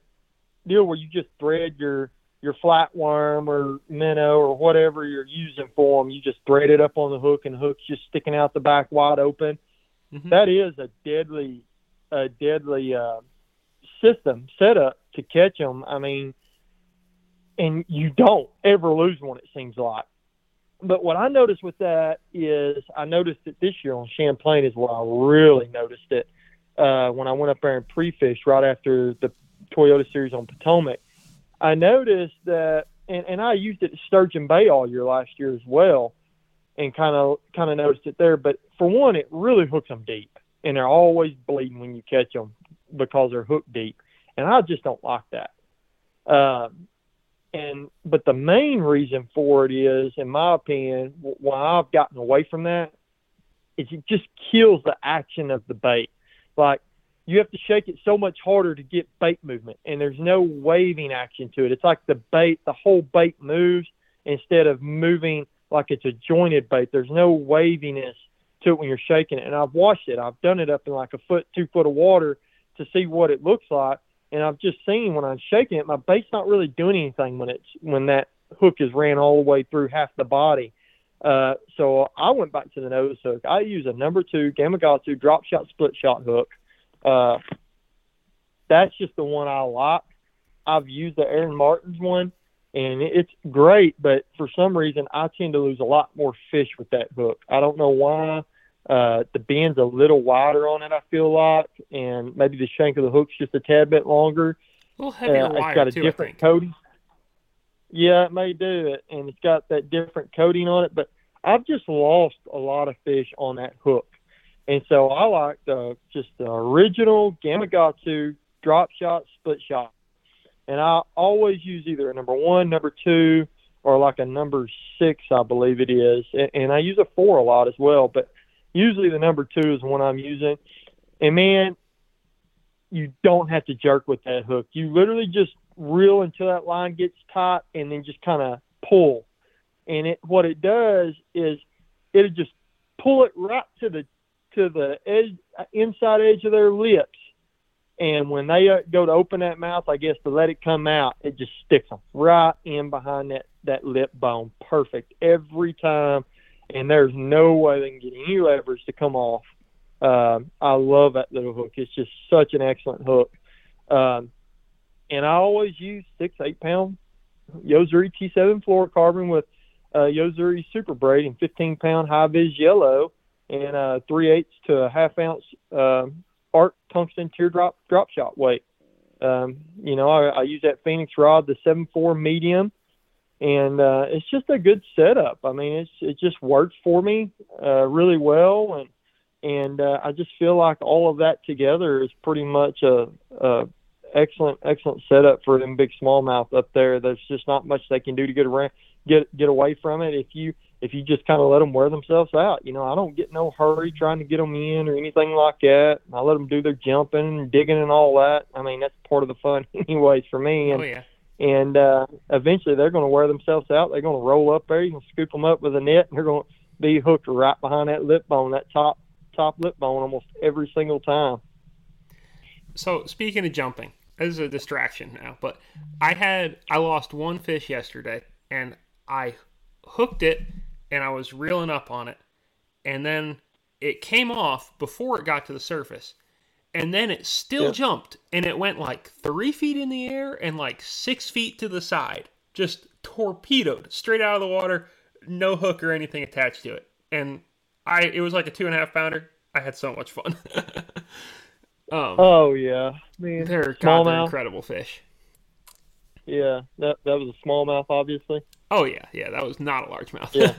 deal where you just thread your your flatworm or minnow or whatever you're using for them. You just thread it up on the hook and the hook's just sticking out the back wide open. Mm-hmm. That is a deadly, a deadly uh, system setup to catch them. I mean, and you don't ever lose one. It seems like. But what I noticed with that is I noticed it this year on Champlain is where I really noticed it uh, when I went up there and pre-fished right after the Toyota Series on Potomac. I noticed that, and, and I used it at Sturgeon Bay all year last year as well, and kind of kind of noticed it there. But for one, it really hooks them deep, and they're always bleeding when you catch them because they're hooked deep, and I just don't like that. Um, and but the main reason for it is, in my opinion, why I've gotten away from that is it just kills the action of the bait. Like you have to shake it so much harder to get bait movement, and there's no waving action to it. It's like the bait, the whole bait moves instead of moving like it's a jointed bait. There's no waviness to it when you're shaking it. And I've watched it. I've done it up in like a foot, two foot of water to see what it looks like and I've just seen when I'm shaking it, my bait's not really doing anything when it's when that hook is ran all the way through half the body. Uh, so I went back to the nose hook. I use a number two Gamakatsu drop shot split shot hook. Uh, that's just the one I like. I've used the Aaron Martens one, and it's great, but for some reason I tend to lose a lot more fish with that hook. I don't know why. Uh, the bend's a little wider on it, I feel like, and maybe the shank of the hook's just a tad bit longer. A little heavier uh, It's got a too, different coating. Yeah, it may do it, and it's got that different coating on it. But I've just lost a lot of fish on that hook, and so I like the just the original Gamakatsu drop shot, split shot, and I always use either a number one, number two, or like a number six, I believe it is, and, and I use a four a lot as well. But Usually the number two is the one I'm using. And man, you don't have to jerk with that hook. You literally just reel until that line gets tight, and then just kind of pull. And it what it does is it'll just pull it right to the to the edge inside edge of their lips. And when they uh, go to open that mouth, I guess to let it come out, it just sticks them right in behind that that lip bone, perfect every time. And there's no way they can get any leverage to come off. Um, I love that little hook. It's just such an excellent hook. Um, and I always use six, eight pound Yo-Zuri T7 fluorocarbon with uh, Yo-Zuri Super Braid and 15 pound high vis yellow and uh, three eighths to a half ounce uh, arc tungsten teardrop drop shot weight. Um, you know, I, I use that Phenix rod, the seven four medium, and uh, it's just a good setup. I mean, it's it just works for me uh, really well, and and uh, I just feel like all of that together is pretty much a, a excellent excellent setup for them big smallmouth up there. There's just not much they can do to get around get get away from it if you if you just kind of let them wear themselves out. You know, I don't get no hurry trying to get them in or anything like that. I let them do their jumping and digging and all that. I mean, that's part of the fun, anyways, for me. And, oh yeah. And uh, eventually, they're going to wear themselves out. They're going to roll up there. You can scoop them up with a net, and they're going to be hooked right behind that lip bone, that top top lip bone, almost every single time. So speaking of jumping, this is a distraction now, but I had I lost one fish yesterday, and I hooked it and I was reeling up on it. And then it came off before it got to the surface. And then it still yeah. jumped and it went like three feet in the air and like six feet to the side. Just torpedoed straight out of the water, no hook or anything attached to it. And I it was like a two and a half pounder. I had so much fun. um, oh yeah, man, they're, God, they're incredible fish. Yeah, that that was a smallmouth, obviously. Oh yeah, yeah, that was not a largemouth. yeah,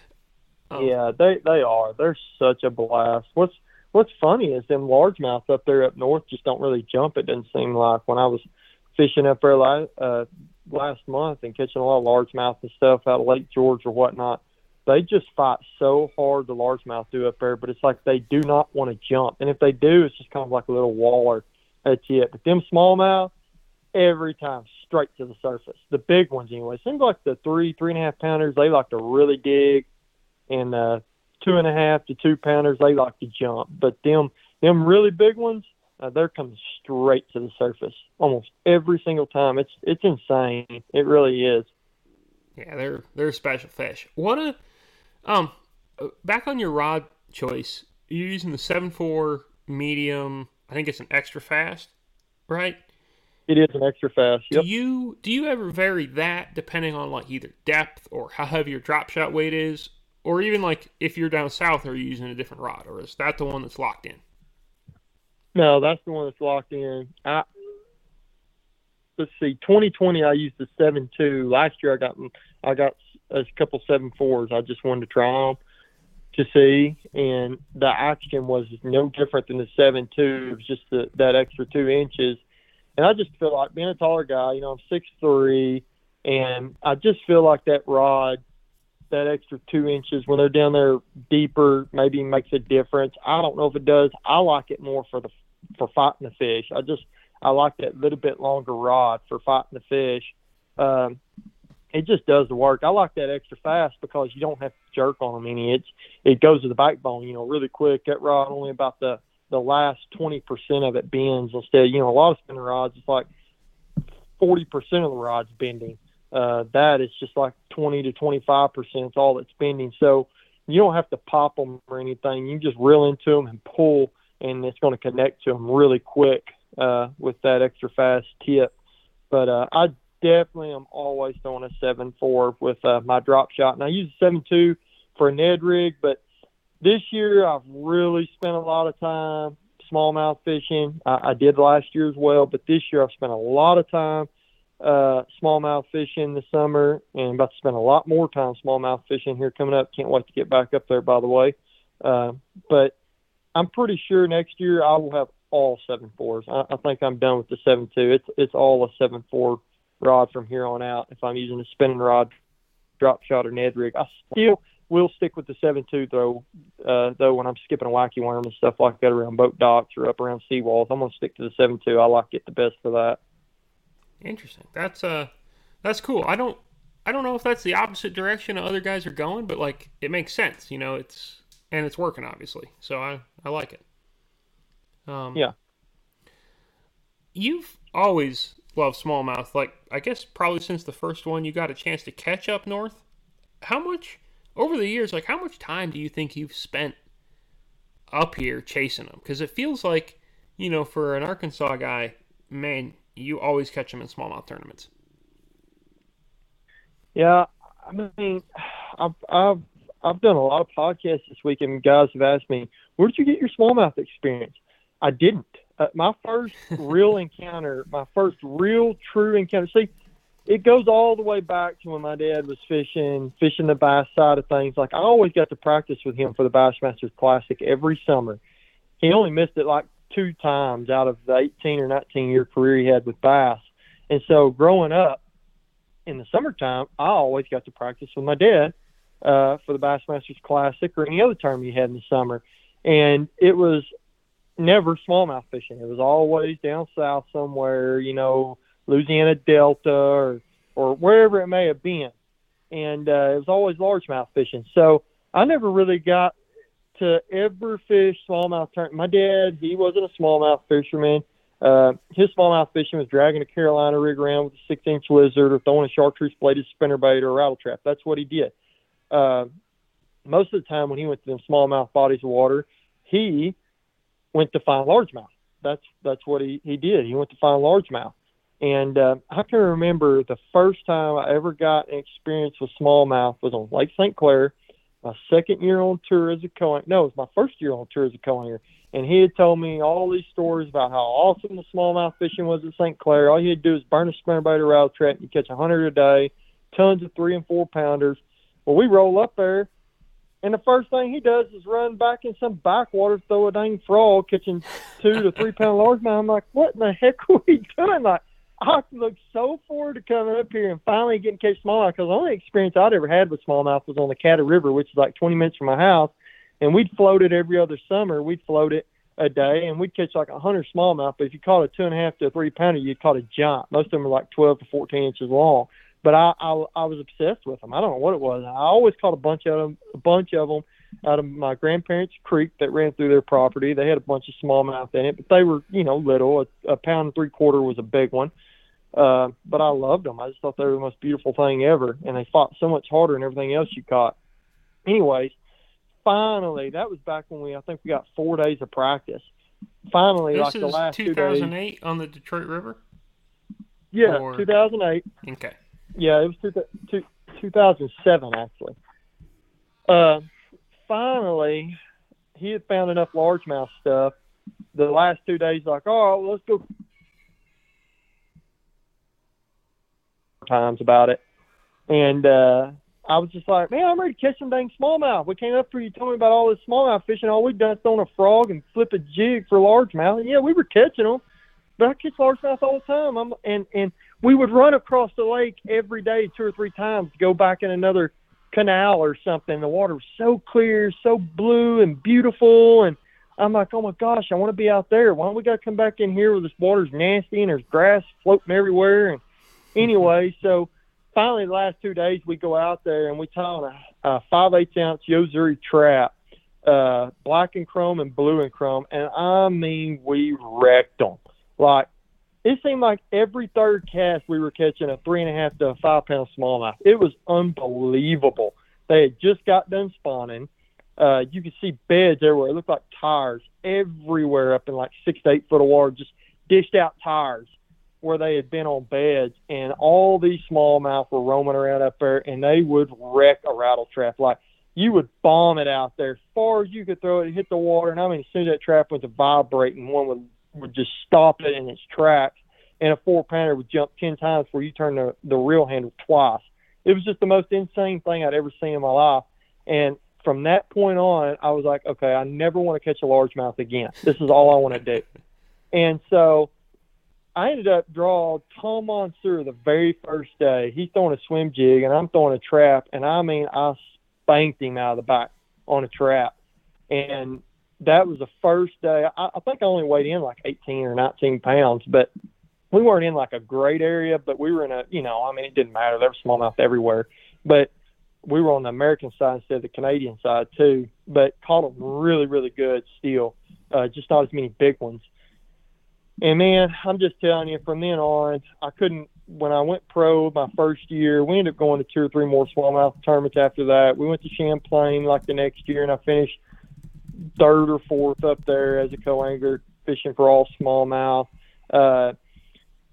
um, yeah, they they are. They're such a blast. What's What's funny is them largemouths up there up north just don't really jump. It doesn't seem like when I was fishing up there last uh, last month and catching a lot of largemouth and stuff out of Lake George or whatnot. They just fight so hard the largemouth do up there, but it's like they do not want to jump. And if they do, it's just kind of like a little waller. That's it. But them smallmouth, every time straight to the surface. The big ones, anyway. Seems like the three, three and a half pounders, they like to really dig, and uh, two and a half to two pounders, they like to jump. But them, them really big ones, uh, they're coming straight to the surface almost every single time. It's it's insane. It really is. Yeah, they're they're special fish. What a um, back on your rod choice, you're using the seven four medium. I think it's an extra fast, right? It is an extra fast. Yep. Do you do you ever vary that depending on like either depth or how heavy your drop shot weight is, or even like if you're down south, are you using a different rod, or is that the one that's locked in? No, that's the one that's locked in. I let's see, 2020 I used the seven two. Last year I got I got a couple seven fours. I just wanted to try them to see, and the action was no different than the seven two. It was just the, that extra two inches and I just feel like being a taller guy, you know, I'm six three, and I just feel like that rod, that extra two inches when they're down there deeper, maybe makes a difference. I don't know if it does. I like it more for the for fighting the fish. I just I like that little bit longer rod for fighting the fish. Um, it just does the work. I like that extra fast because you don't have to jerk on them any. It's it goes to the backbone, you know, really quick. That rod only about the the last 20% of it bends instead. You know, a lot of spinning rods, it's like 40% of the rod's bending. Uh, that is just like 20 to 25% It's all that's bending. So you don't have to pop them or anything. You just reel into them and pull, and it's going to connect to them really quick uh, with that extra fast tip. But uh, I definitely am always throwing a 7.4 with uh, my drop shot. And I use a 7.2 for a Ned rig, but this year I've really spent a lot of time smallmouth fishing. I, I did last year as well, but this year I've spent a lot of time uh, smallmouth fishing this summer, and about to spend a lot more time smallmouth fishing here coming up. Can't wait to get back up there, by the way. Uh, but I'm pretty sure next year I will have all seven fours. I, I think I'm done with the seven two. It's it's all a seven four rod from here on out. If I'm using a spinning rod, drop shot or Ned rig, I still will stick with the seven two though. Uh, though when I'm skipping a wacky worm and stuff like that around boat docks or up around seawalls, I'm gonna stick to the seven two. I like it the best for that. Interesting. That's uh, that's cool. I don't I don't know if that's the opposite direction other guys are going, but like it makes sense. You know, it's and it's working obviously. So I I like it. Um, yeah. You've always loved smallmouth. Like I guess probably since the first one, you got a chance to catch up north. How much over the years? Like how much time do you think you've spent up here chasing them? Because it feels like you know for an Arkansas guy, man, you always catch them in smallmouth tournaments. Yeah, I mean, I've I've I've done a lot of podcasts this week, and guys have asked me, "Where did you get your smallmouth experience?" I didn't. Uh, my first real encounter, my first real true encounter. See, it goes all the way back to when my dad was fishing, fishing the bass side of things. Like I always got to practice with him for the Bassmasters Classic every summer. He only missed it like two times out of the 18 or 19 year career he had with bass. And so growing up in the summertime, I always got to practice with my dad uh, for the Bassmasters Classic or any other tournament he had in the summer. And it was never smallmouth fishing. It was always down south somewhere, you know, Louisiana Delta or or wherever it may have been, and uh, it was always largemouth fishing. So I never really got to ever fish smallmouth tournament. My dad, he wasn't a smallmouth fisherman. Uh, his smallmouth fishing was dragging a Carolina rig around with a six-inch lizard or throwing a chartreuse bladed spinnerbait or a rattle trap. That's what he did. Uh, most of the time when he went to them smallmouth bodies of water, he went to find largemouth. That's that's what he he did. He went to find largemouth. And uh, I can remember the first time I ever got an experience with smallmouth was on Lake St. Clair, my second year on tour as a co No, it was my first year on tour as a co And he had told me all these stories about how awesome the smallmouth fishing was at St. Clair. All you had to do is burn a spinnerbait or rattle trap, and you catch a hundred a day, tons of three and four pounders. Well, we roll up there and the first thing he does is run back in some backwater, throw a dang frog, catching two to three pound largemouth. I'm like, what in the heck are we doing? Like, I look so forward to coming up here and finally getting catch smallmouth because the only experience I'd ever had with smallmouth was on the Caddo River, which is like 20 minutes from my house. And we'd float it every other summer. We'd float it a day and we'd catch like a 100 smallmouth. But if you caught a two and a half to a three pounder, you caught a giant. Most of them are like 12 to 14 inches long but I, I I was obsessed with them. I don't know what it was. I always caught a bunch of them, a bunch of them out of my grandparents' creek that ran through their property. They had a bunch of smallmouth in it, but they were you know little. A, a pound and three quarter was a big one. Uh, but I loved them. I just thought they were the most beautiful thing ever, and they fought so much harder than everything else you caught. Anyways, finally, that was back when we I think we got four days of practice. Finally, this like the last 2008 two days, on the Detroit River. Yeah, or... 2008. Okay. Yeah, it was two, two, 2007 actually. Uh, finally, he had found enough largemouth stuff. The last two days, like, oh, let's go. Times about it, and uh, I was just like, man, I'm ready to catch some dang smallmouth. We came up here, you told me about all this smallmouth fishing. All we've done is thrown a frog and flip a jig for largemouth. And yeah, we were catching them, but I catch largemouth all the time. I'm and and we would run across the lake every day two or three times to go back in another canal or something. The water was so clear, so blue and beautiful and I'm like, oh my gosh, I want to be out there. Why don't we got to come back in here where this water's nasty and there's grass floating everywhere? And anyway, so finally, the last two days we go out there and we tie on a, a five eighths ounce Yo-Zuri trap, uh, black and chrome and blue and chrome, and I mean we wrecked them. Like it seemed like every third cast we were catching a three and a half to a five pound smallmouth. It was unbelievable. They had just got done spawning. Uh, you could see beds everywhere. It looked like tires everywhere up in like six to eight foot of water, just dished out tires where they had been on beds. And all these smallmouth were roaming around up there, and they would wreck a rattle trap. Like you would bomb it out there as far as you could throw it, hit the water. And I mean, as soon as that trap went to vibrating, one would would just stop it in its tracks, and a four pounder would jump ten times before you turn the the reel handle twice. It was just the most insane thing I'd ever seen in my life, and from that point on, I was like, okay, I never want to catch a largemouth again. This is all I want to do. And so I ended up drawing Tom Monsoor the very first day. He's throwing a swim jig and I'm throwing a trap, and I mean I spanked him out of the back on a trap. And that was the first day. I, I think I only weighed in like 18 or 19 pounds, but we weren't in like a great area, but we were in a, you know, I mean, it didn't matter. There was smallmouth everywhere, but we were on the American side instead of the Canadian side too. But caught them really, really good still. Uh, just not as many big ones. And man, I'm just telling you, from then on, I couldn't. When I went pro my first year, we ended up going to two or three more smallmouth tournaments after that. We went to Champlain like the next year, and I finished third or fourth up there as a co-angler fishing for all smallmouth. Uh,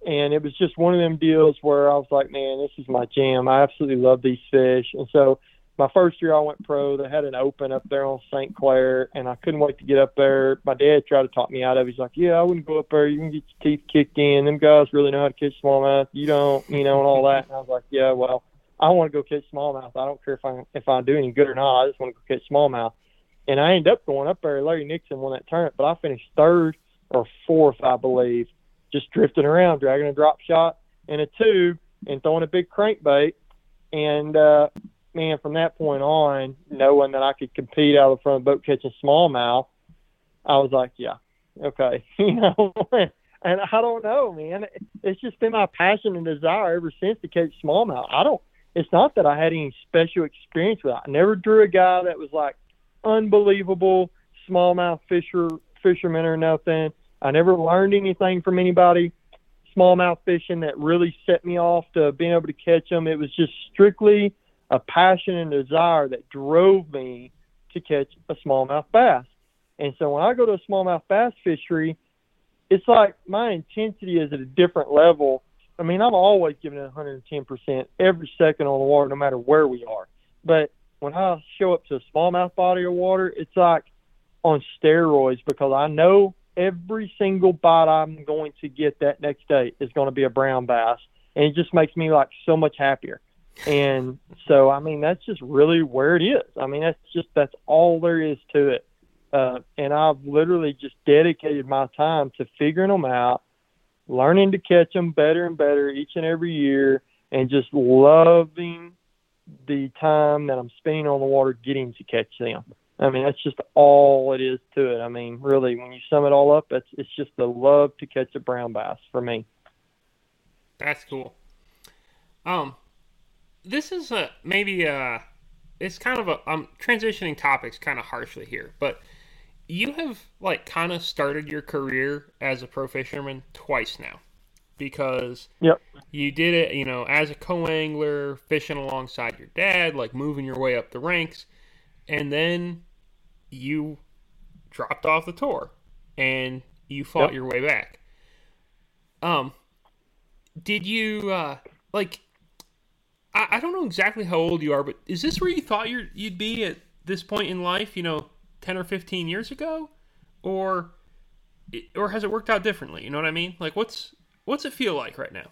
and it was just one of them deals where I was like, man, this is my jam. I absolutely love these fish. And so my first year I went pro, they had an open up there on St. Clair, and I couldn't wait to get up there. My dad tried to talk me out of it. He's like, yeah, I wouldn't go up there. You can get your teeth kicked in. Them guys really know how to catch smallmouth. You don't, you know, and all that. And I was like, yeah, well, I want to go catch smallmouth. I don't care if I if I do any good or not. I just want to go catch smallmouth. And I ended up going up there. Larry Nixon won that tournament, but I finished third or fourth, I believe just drifting around, dragging a drop shot and a tube and throwing a big crankbait. And uh, man, from that point on, knowing that I could compete out of the front of boat catching smallmouth, I was like, yeah, okay, you know. and I don't know, man. It's just been my passion and desire ever since to catch smallmouth. I don't. It's not that I had any special experience with it. I never drew a guy that was like unbelievable smallmouth fisher fisherman or nothing. I never learned anything from anybody smallmouth fishing that really set me off to being able to catch them. It was just strictly a passion and desire that drove me to catch a smallmouth bass. And so when I go to a smallmouth bass fishery, it's like my intensity is at a different level. I mean, I'm always giving it 110% every second on the water, no matter where we are. But when I show up to a smallmouth body of water, it's like on steroids because I know every single bite I'm going to get that next day is going to be a brown bass, and it just makes me like so much happier. And so, I mean, that's just really where it is. I mean, that's just that's all there is to it. Uh, and I've literally just dedicated my time to figuring them out, learning to catch them better and better each and every year, and just loving the time that I'm spending on the water getting to catch them. I mean, that's just all it is to it. I mean, really, when you sum it all up, it's it's just the love to catch a brown bass for me. That's cool. Um, this is a maybe a it's kind of a I'm transitioning topics kind of harshly here, but you have like kind of started your career as a pro fisherman twice now because yep. you did it, you know, as a co-angler, fishing alongside your dad, like moving your way up the ranks, and then you dropped off the tour and you fought yep. your way back. Um, did you uh, like? I, I don't know exactly how old you are, but is this where you thought you you'd be at this point in life? You know, ten or fifteen years ago, or or has it worked out differently? You know what I mean? Like, what's what's it feel like right now?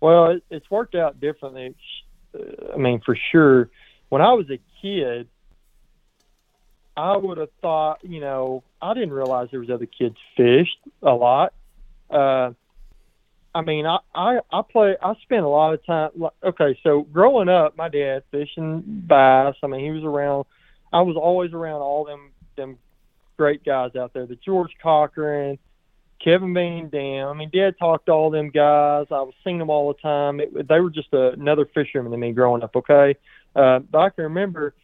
Well, it, it's worked out differently. I mean, for sure. When I was a kid, I would have thought, you know, I didn't realize there was other kids fished a lot. Uh, I mean, I, I I play. I spent a lot of time. Okay, so growing up, my dad fishing bass. I mean, he was around. I was always around all them them great guys out there. The George Cochran, Kevin Van Dam. I mean, Dad talked to all them guys. I was seeing them all the time. It, they were just a, another fisherman to me growing up. Okay, uh, but I can remember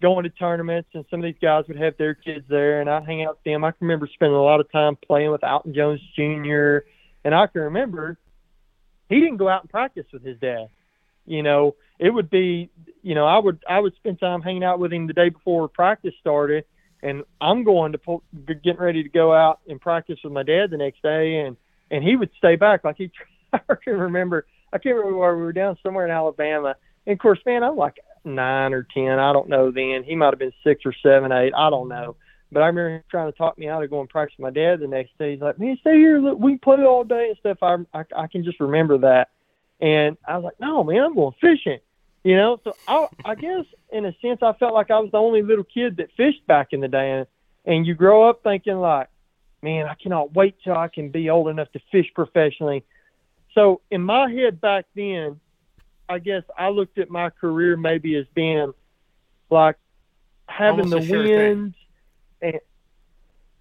going to tournaments, and some of these guys would have their kids there, and I'd hang out with them. I can remember spending a lot of time playing with Alton Jones Jr., and I can remember he didn't go out and practice with his dad. You know, it would be, you know, I would I would spend time hanging out with him the day before practice started, and I'm going to pull, getting ready to go out and practice with my dad the next day, and and he would stay back like he. I can remember I can't remember where we were down somewhere in Alabama, and of course, man, I'm like nine or ten. I don't know then. He might have been six or seven, eight. I don't know. But I remember him trying to talk me out of going practice with my dad the next day. He's like, "Man, stay here. Look, we can play all day and stuff." I, I I can just remember that, and I was like, "No, man, I'm going fishing." You know, so I I guess in a sense I felt like I was the only little kid that fished back in the day, and, and you grow up thinking like, "Man, I cannot wait till I can be old enough to fish professionally." So in my head back then, I guess I looked at my career maybe as being like having Almost the sure wind and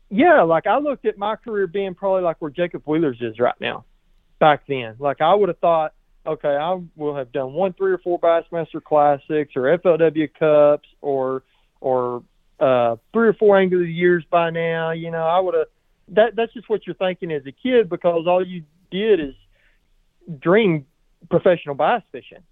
yeah, like I looked at my career being probably like where Jacob Wheeler's is right now. Back then, like I would have thought, okay, I will have done one, three, or four Bassmaster Classics or FLW Cups or or uh, three or four Angler of the Years by now. You know, I would have. That that's just what you're thinking as a kid because all you did is dream professional bass fishing.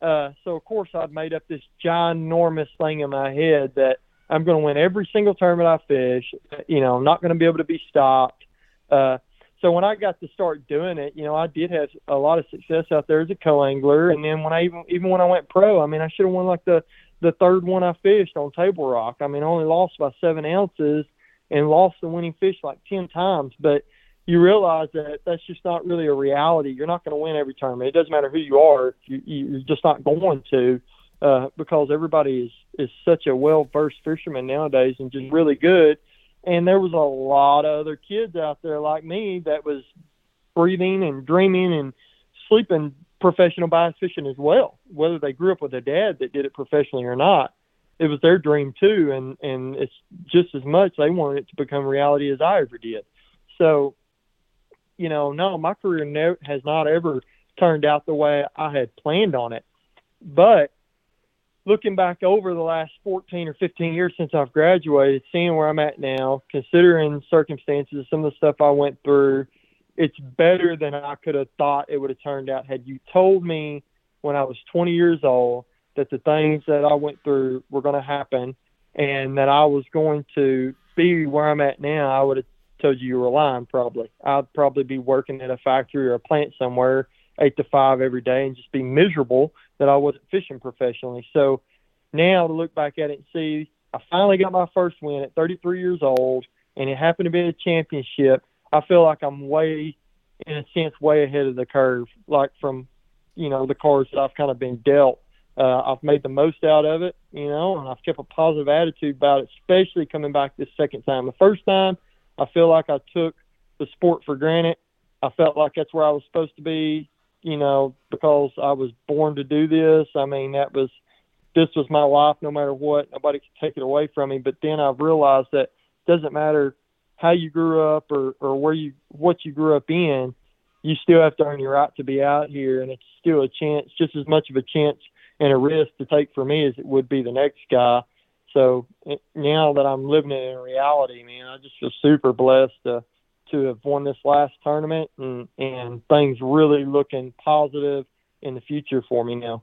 Uh, so of course I'd made up this ginormous thing in my head that I'm going to win every single tournament I fish. You know, I'm not going to be able to be stopped. Uh, so when I got to start doing it, you know, I did have a lot of success out there as a co-angler. And then when I even even when I went pro, I mean, I should have won like the the third one I fished on Table Rock. I mean, I only lost by seven ounces and lost the winning fish like ten times. But you realize that that's just not really a reality. You're not going to win every tournament. It doesn't matter who you are. You, you're just not going to uh, because everybody is is such a well versed fisherman nowadays and just really good. And there was a lot of other kids out there like me that was breathing and dreaming and sleeping professional bass fishing as well. Whether they grew up with a dad that did it professionally or not, it was their dream too. And and it's just as much they wanted it to become reality as I ever did. So, you know, no, my career no, has not ever turned out the way I had planned on it. But looking back over the last 14 or 15 years since I've graduated, seeing where I'm at now, considering circumstances, some of the stuff I went through, it's better than I could have thought it would have turned out. Had you told me when I was 20 years old that the things that I went through were going to happen and that I was going to be where I'm at now, I would have told you you were lying probably. I'd probably be working at a factory or a plant somewhere eight to five every day and just be miserable that I wasn't fishing professionally. So now to look back at it and see, I finally got my first win at 33 years old, and it happened to be a championship. I feel like I'm way, in a sense, way ahead of the curve, like from, you know, the cards that I've kind of been dealt. Uh, I've made the most out of it, you know, and I've kept a positive attitude about it, especially coming back this second time. The first time, I feel like I took the sport for granted. I felt like that's where I was supposed to be you know, because I was born to do this. I mean, that was this was my life no matter what. Nobody could take it away from me. But then I've realized that it doesn't matter how you grew up or, or where you what you grew up in, you still have to earn your right to be out here and it's still a chance, just as much of a chance and a risk to take for me as it would be the next guy. So now that I'm living it in reality, man, I just feel super blessed to to have won this last tournament and, and things really looking positive in the future for me now.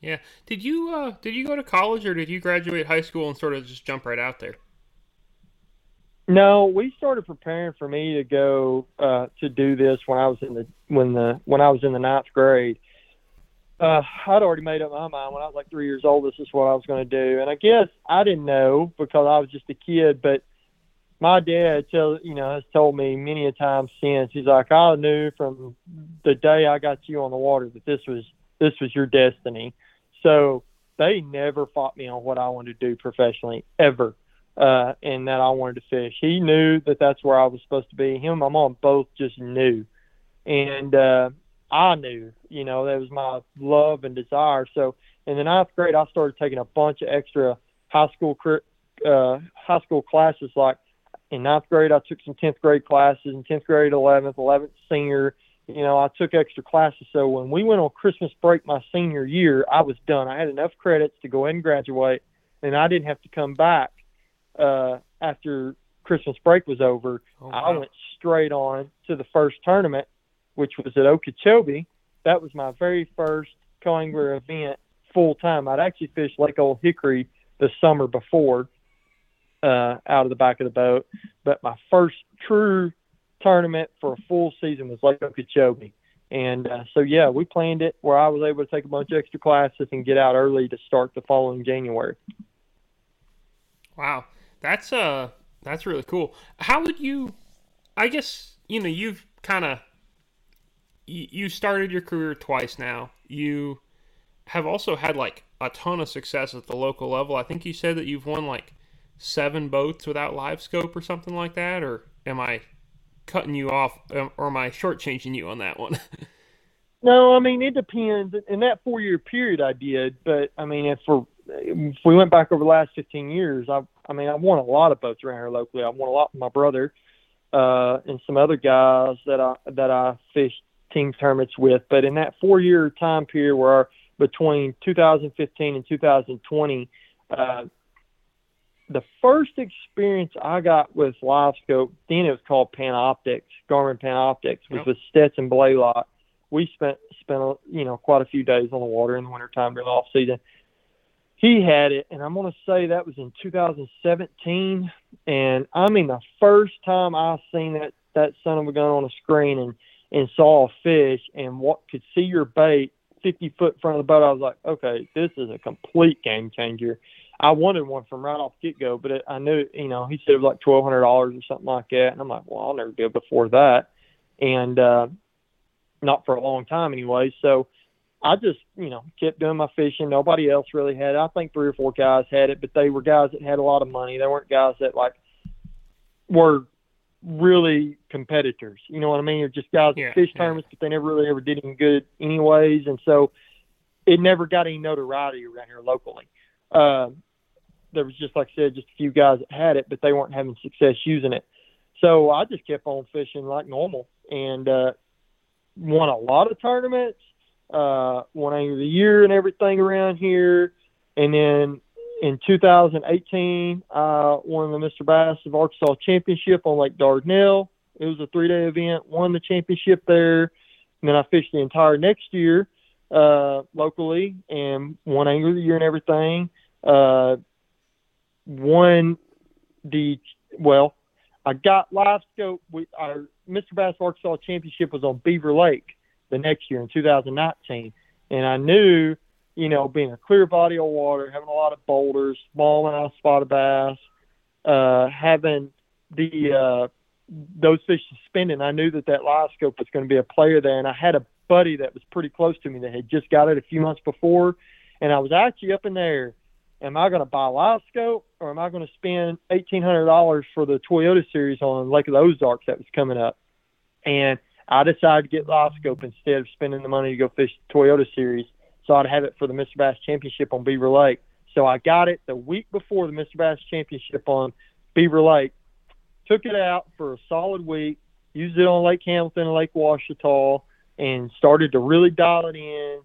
Yeah. Did you uh, did you go to college or did you graduate high school and sort of just jump right out there? No, we started preparing for me to go uh, to do this when I was in the when the when I was in the ninth grade. Uh, I'd already made up my mind when I was like three years old. This is what I was going to do, and I guess I didn't know because I was just a kid. But my dad tell you know has told me many a time since he's like I knew from the day I got you on the water that this was this was your destiny. So they never fought me on what I wanted to do professionally ever, uh, and that I wanted to fish. He knew that that's where I was supposed to be. Him and my mom both just knew, and uh, I knew. You know that was my love and desire. So in the ninth grade, I started taking a bunch of extra high school uh, high school classes like in ninth grade, I took some 10th grade classes. In 10th grade, 11th, 11th senior, you know, I took extra classes. So when we went on Christmas break my senior year, I was done. I had enough credits to go ahead and graduate, and I didn't have to come back uh, after Christmas break was over. Oh, wow. I went straight on to the first tournament, which was at Okeechobee. That was my very first co-angler event full time. I'd actually fished Lake Old Hickory the summer before, uh, out of the back of the boat. But my first true tournament for a full season was Lake Okeechobee. And uh, so, yeah, we planned it where I was able to take a bunch of extra classes and get out early to start the following January. Wow, that's uh, that's really cool. How would you? I guess you know you've kind of you, you started your career twice now. You have also had like a ton of success at the local level. I think you said that you've won like seven boats without live scope or something like that, or am I cutting you off, um, or am I shortchanging you on that one? no, I mean it depends. In that four year period, I did, but I mean if for if we went back over the last fifteen years, I've I mean, I won a lot of boats around here locally. I won a lot with my brother uh, and some other guys that I that I fished team tournaments with. But in that four year time period where between 2015 and 2020, uh, the first experience I got with live scope, then it was called Panoptix, Garmin Panoptix, was yep. with Stetson Blaylock. We spent spent you know quite a few days on the water in the wintertime during the off season. He had it, and I'm going to say that was in 2017. And I mean, the first time I seen that that son of a gun on a screen and and saw a fish and what could see your bait 50 foot in front of the boat, I was like, okay, this is a complete game changer. I wanted one from right off get go, but it, I knew, you know, he said it was like twelve hundred dollars or something like that, and I'm like, well, I'll never be able to afford that, and uh, not for a long time anyway. So I just, you know, kept doing my fishing. Nobody else really had it. I think three or four guys had it, but they were guys that had a lot of money. They weren't guys that like were really competitors. You know what I mean? They're just guys yeah, that fish yeah. tournaments, but they never really ever did any good anyways. And so it never got any notoriety around here locally. Uh, there was just like I said, just a few guys that had it, but they weren't having success using it. So I just kept on fishing like normal and uh, won a lot of tournaments, uh, won angler of the year and everything around here. And then in 2018, I won the Mr. Bass of Arkansas Championship on Lake Dardanelle. It was a three-day event. Won the championship there. And then I fished the entire next year uh, locally and won angler of the year and everything. Uh, won the well, I got live scope. We our Mr. Bass Arkansas Championship was on Beaver Lake the next year in 2019, and I knew, you know, being a clear body of water, having a lot of boulders, smallmouth, spotted bass, uh, having the uh, those fish suspended, I knew that that live scope was going to be a player there, and I had a buddy that was pretty close to me that had just got it a few months before, and I was actually up in there am I going to buy a live scope or am I going to spend eighteen hundred dollars for the Toyota series on Lake of the Ozarks that was coming up? And I decided to get live scope instead of spending the money to go fish the Toyota series. So I'd have it for the Mr. Bass Championship on Beaver Lake. So I got it the week before the Mr. Bass Championship on Beaver Lake. Took it out for a solid week. Used it on Lake Hamilton and Lake Ouachita, and started to really dial it in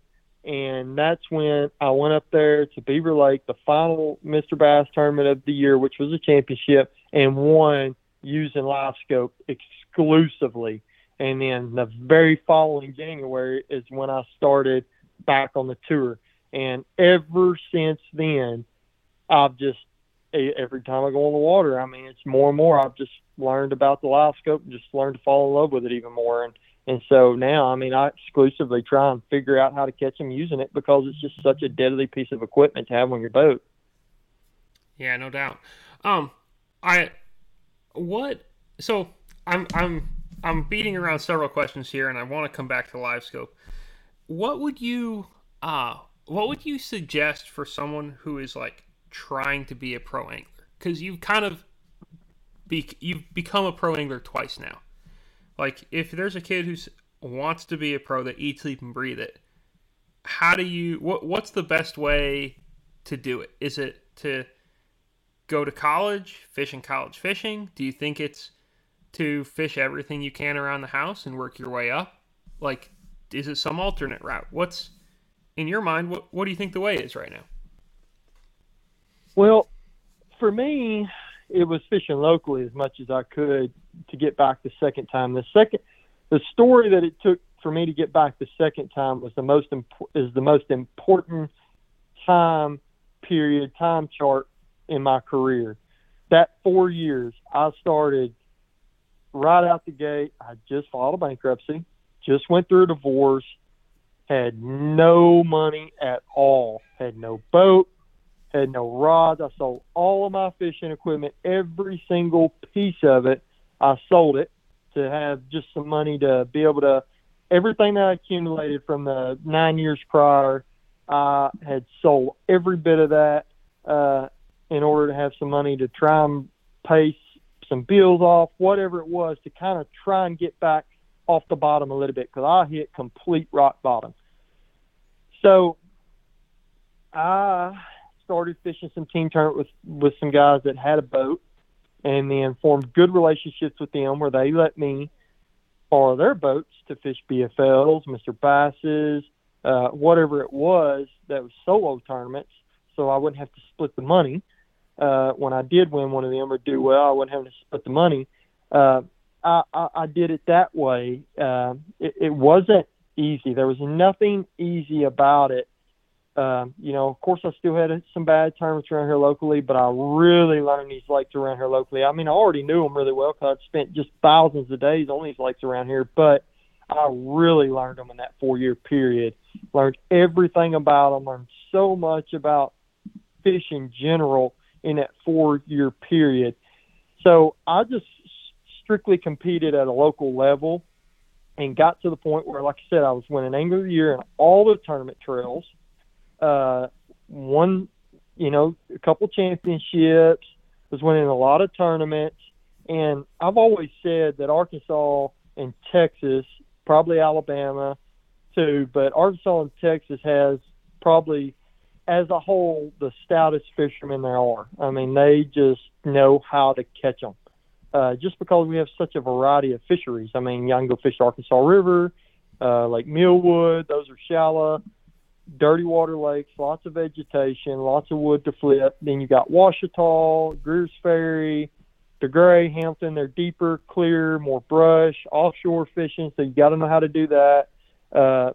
and that's when I went up there to Beaver Lake, the final Mr. Bass tournament of the year, which was a championship, and won using live scope exclusively. And then the very following January is when I started back on the tour. And ever since then, I've just every time I go on the water, I mean, it's more and more. I've just learned about the live scope and just learned to fall in love with it even more. And and so now, I mean, I exclusively try and figure out how to catch them using it because it's just such a deadly piece of equipment to have on your boat. Yeah, no doubt. Um, I what so I'm I'm I'm beating around several questions here, and I want to come back to live scope. What would you uh what would you suggest for someone who is like trying to be a pro angler? Because you've kind of be you've become a pro angler twice now like if there's a kid who wants to be a pro that eats, sleep, and breathe it, how do you? What What's the best way to do it? Is it to go to college, fish in college fishing? Do you think it's to fish everything you can around the house and work your way up? Like, is it some alternate route? What's in your mind? What What do you think the way is right now? Well, for me, it was fishing locally as much as I could to get back the second time. The second, the story that it took for me to get back the second time was the most imp- is the most important time period time chart in my career. That four years, I started right out the gate. I just filed a bankruptcy, just went through a divorce, had no money at all, had no boat, had no rods. I sold all of my fishing equipment, every single piece of it. I sold it to have just some money to be able to everything that I accumulated from the nine years prior. I had sold every bit of that uh, in order to have some money to try and pay some bills off, whatever it was, to kind of try and get back off the bottom a little bit because I hit complete rock bottom. So I started fishing some team tournament with with some guys that had a boat, and then formed good relationships with them where they let me borrow their boats to fish BFLs, Mr. Bass's, uh, whatever it was that was solo tournaments, so I wouldn't have to split the money. Uh, when I did win one of them or do well, I wouldn't have to split the money. Uh, I, I, I did it that way. Uh, it, it wasn't easy. There was nothing easy about it. Um, you know, of course, I still had some bad tournaments around here locally, but I really learned these lakes around here locally. I mean, I already knew them really well because I'd spent just thousands of days on these lakes around here, but I really learned them in that four year period. Learned everything about them, learned so much about fish in general in that four year period. So I just strictly competed at a local level and got to the point where, like I said, I was winning Angler of the Year in all the tournament trails. Uh, won, you know, a couple championships. Was winning a lot of tournaments, and I've always said that Arkansas and Texas, probably Alabama, too, but Arkansas and Texas has probably, as a whole, the stoutest fishermen there are. I mean, they just know how to catch them uh, just because we have such a variety of fisheries. I mean, you can go fish Arkansas River, uh, Lake Millwood, those are shallow, dirty water lakes, lots of vegetation, lots of wood to flip. Then you got Ouachita, Greers Ferry, the Gray, Hamilton. They're deeper, clear, more brush, offshore fishing. So you got to know how to do that. Uh,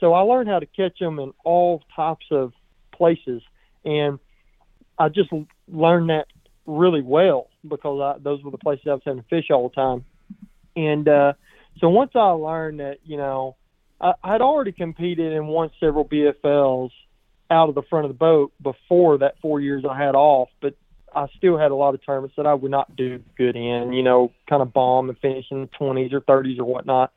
so I learned how to catch them in all types of places, and I just learned that really well because I, those were the places I was having to fish all the time. And uh, so once I learned that, you know, I, I'd already competed and won several BFLs out of the front of the boat before that four years I had off, but I still had a lot of tournaments that I would not do good in, you know, kind of bomb and finish in the 20s or 30s or whatnot.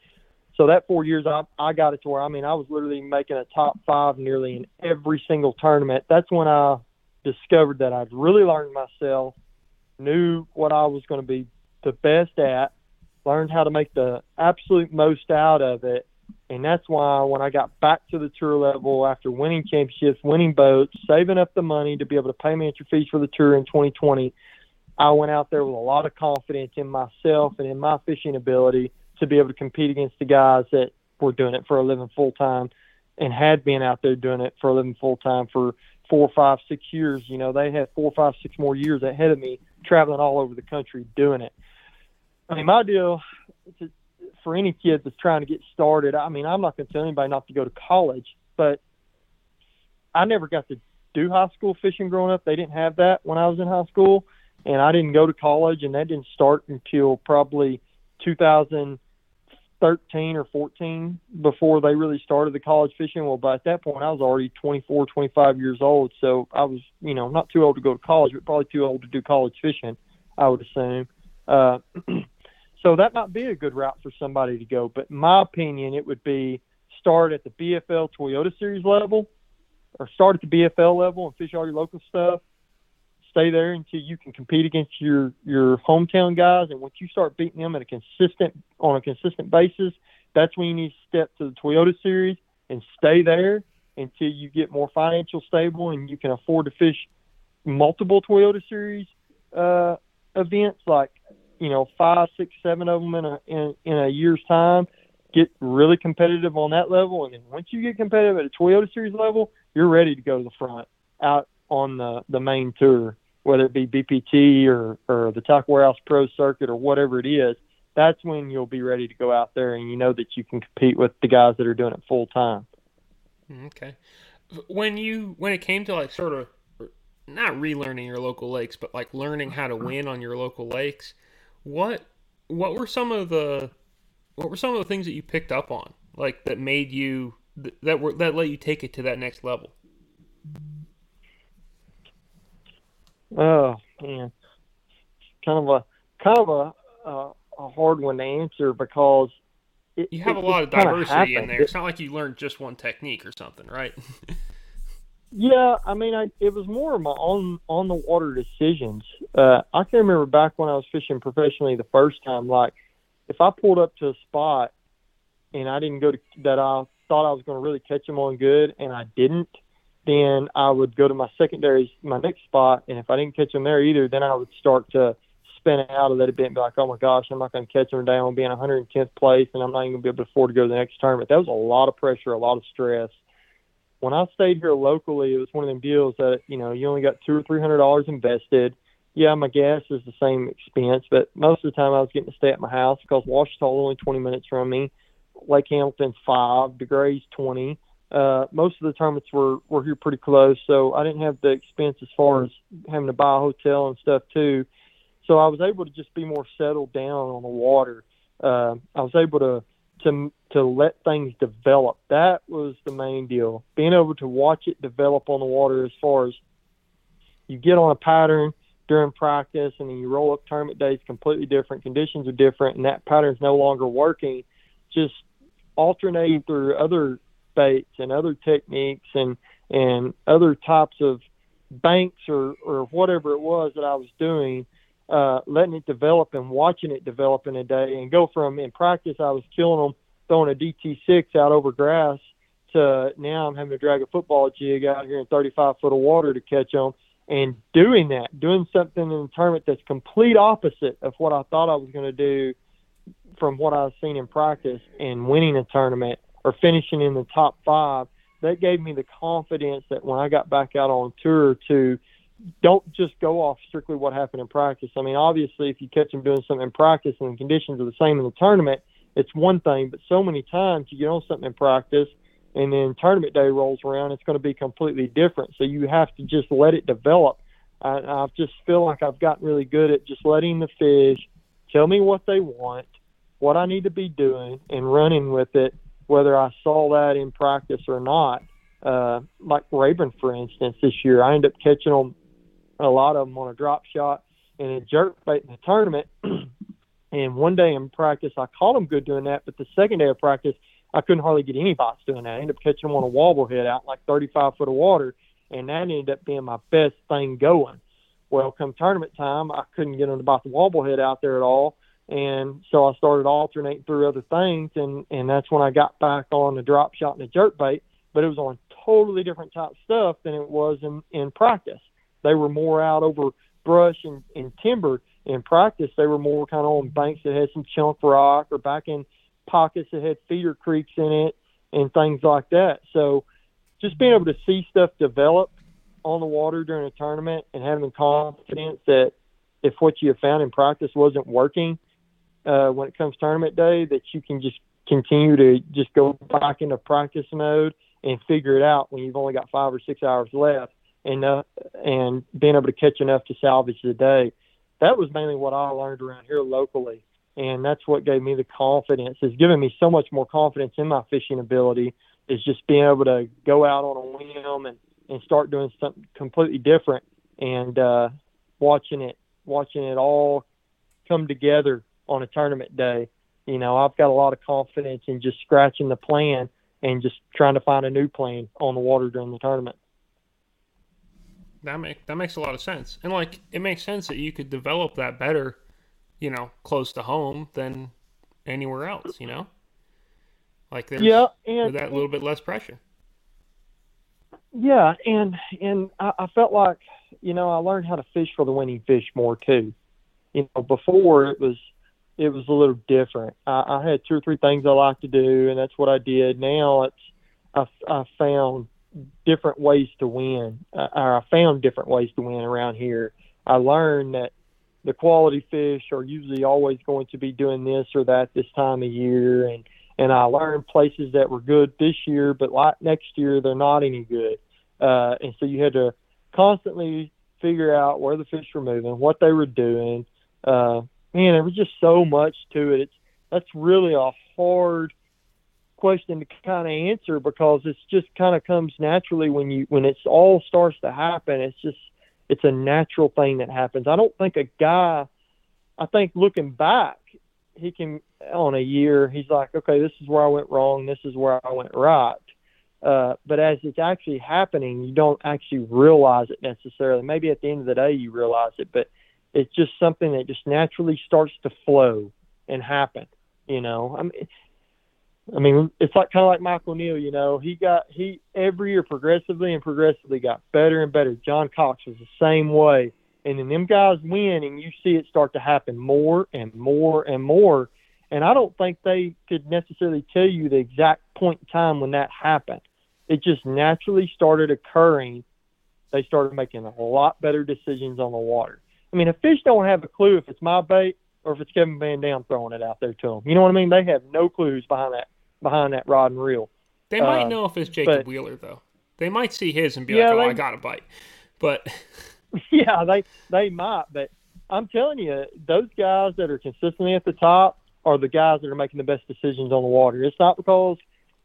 So that four years, I, I got it to where, I mean, I was literally making a top five nearly in every single tournament. That's when I discovered that I'd really learned myself knew what I was going to be the best at, learned how to make the absolute most out of it. And that's why when I got back to the tour level after winning championships, winning boats, saving up the money to be able to pay my entry fees for the tour in 2020, I went out there with a lot of confidence in myself and in my fishing ability to be able to compete against the guys that were doing it for a living full time and had been out there doing it for a living full time for four, five, six years. You know, they had four, five, six more years ahead of me traveling all over the country doing it. I mean, my deal to, for any kid that's trying to get started, I mean, I'm not going to tell anybody not to go to college, but I never got to do high school fishing growing up. They didn't have that when I was in high school, and I didn't go to college, and that didn't start until probably 2013 or 14 before they really started the college fishing. Well, by that point, I was already 24, 25 years old. So I was, you know, not too old to go to college, but probably too old to do college fishing, I would assume. Uh, so that might be a good route for somebody to go. But in my opinion, it would be start at the BFL Toyota Series level or start at the BFL level and fish all your local stuff stay there until you can compete against your your hometown guys. And once you start beating them at a consistent on a consistent basis, that's when you need to step to the Toyota Series and stay there until you get more financial stable and you can afford to fish multiple Toyota Series uh, events, like you know five, six, seven of them in a in, in a year's time. Get really competitive on that level, and then once you get competitive at a Toyota Series level, you're ready to go to the front out on the the main tour whether it be BPT or, or the Tackle Warehouse Pro Circuit or whatever it is, that's when you'll be ready to go out there and you know that you can compete with the guys that are doing it full time. Mm, okay. When you when it came to like sort of not relearning your local lakes, but like learning how to win on your local lakes, what what were some of the what were some of the things that you picked up on like that made you that were that let you take it to that next level? Oh man, kind of a kind of a a, a hard one to answer because it, you have it, a lot of diversity in there. It's not like you learned just one technique or something, right? yeah, I mean, I, it was more of my on on the water decisions. Uh, I can remember back when I was fishing professionally the first time, like if I pulled up to a spot and I didn't go to that I thought I was going to really catch them on good, and I didn't, then I would go to my secondary, my next spot, and if I didn't catch them there either, then I would start to spin out a bit and be like, oh my gosh, I'm not going to catch them today. I'm going to be in 110th place, and I'm not even going to be able to afford to go to the next tournament. That was a lot of pressure, a lot of stress. When I stayed here locally, it was one of them deals that you know you only got two or three hundred dollars invested. Yeah, my gas is the same expense, but most of the time I was getting to stay at my house because Ouachita's only 20 minutes from me. Lake Hamilton's five, DeGray's 20 uh, most of the tournaments were were here pretty close, so I didn't have the expense as far as having to buy a hotel and stuff too. So I was able to just be more settled down on the water. Uh, I was able to to to let things develop. That was the main deal. Being able to watch it develop on the water as far as you get on a pattern during practice and then you roll up tournament days completely different, conditions are different and that pattern's no longer working. Just alternating through other baits and other techniques and and other types of banks or or whatever it was that I was doing, uh, letting it develop and watching it develop in a day and go from in practice I was killing them throwing a DT6 out over grass to now I'm having to drag a football jig out here in 35 foot of water to catch them and doing that, doing something in the tournament that's complete opposite of what I thought I was going to do from what I was seeing in practice and winning a tournament or finishing in the top five, that gave me the confidence that when I got back out on tour to don't just go off strictly what happened in practice. I mean, obviously, if you catch them doing something in practice and the conditions are the same in the tournament, it's one thing. But so many times you get on something in practice and then tournament day rolls around, it's going to be completely different. So you have to just let it develop. I, I just feel like I've gotten really good at just letting the fish tell me what they want, what I need to be doing, and running with it whether I saw that in practice or not. Uh, like Rayburn, for instance, this year, I ended up catching them, a lot of them on a drop shot and a jerk bait in the tournament. and one day in practice, I caught them good doing that, but the second day of practice, I couldn't hardly get any bites doing that. I ended up catching them on a wobble head out like 35 foot of water, and that ended up being my best thing going. Well, come tournament time, I couldn't get them to bite the wobble head out there at all and so I started alternating through other things, and and that's when I got back on the drop shot and the jerk bait. But it was on totally different type stuff than it was in in practice. They were more out over brush and, and timber. In practice, they were more kind of on banks that had some chunk rock or back in pockets that had feeder creeks in it and things like that. So just being able to see stuff develop on the water during a tournament and having confidence that if what you found in practice wasn't working, uh, when it comes tournament day that you can just continue to just go back into practice mode and figure it out when you've only got five or six hours left and uh, and being able to catch enough to salvage the day. That was mainly what I learned around here locally, and that's what gave me the confidence. It's given me so much more confidence in my fishing ability. Is just being able to go out on a whim and and start doing something completely different and uh, watching it watching it all come together on a tournament day. You know, I've got a lot of confidence in just scratching the plan and just trying to find a new plan on the water during the tournament. That make that makes a lot of sense, and like it makes sense that you could develop that better, you know, close to home than anywhere else. You know, like there's yeah, and that little bit less pressure. Yeah, and and I, I felt like you know I learned how to fish for the winning fish more too. You know, before it was it was a little different. I, I had two or three things I like to do, and that's what I did. Now it's I, I found different ways to win, uh, or I found different ways to win around here. I learned that the quality fish are usually always going to be doing this or that this time of year, and and I learned places that were good this year, but like next year they're not any good. Uh, and so you had to constantly figure out where the fish were moving, what they were doing, uh, man, there was just so much to it. It's that's really a hard question to kind of answer because it's just kind of comes naturally when you when it's all starts to happen. It's just it's a natural thing that happens. I don't think a guy. I think looking back, he can on a year. He's like, okay, this is where I went wrong. This is where I went right. Uh, but as it's actually happening, you don't actually realize it necessarily. Maybe at the end of the day, you realize it, but it's just something that just naturally starts to flow and happen. You know, I mean, I mean, it's like kind of like Michael Neal. You know, he got he every year progressively and progressively got better and better. John Cox was the same way, and then them guys win, and you see it start to happen more and more and more. And I don't think they could necessarily tell you the exact point in time when that happened. It just naturally started occurring. They started making a lot better decisions on the water. I mean, a fish don't have a clue if it's my bait or if it's Kevin Van Dam throwing it out there to them. You know what I mean? They have no clues behind that behind that rod and reel. They might uh, know if it's Jacob but, Wheeler though. They might see his and be yeah, like, "Oh, they, I got a bite," but yeah, they they might. But I'm telling you, those guys that are consistently at the top are the guys that are making the best decisions on the water. It's not because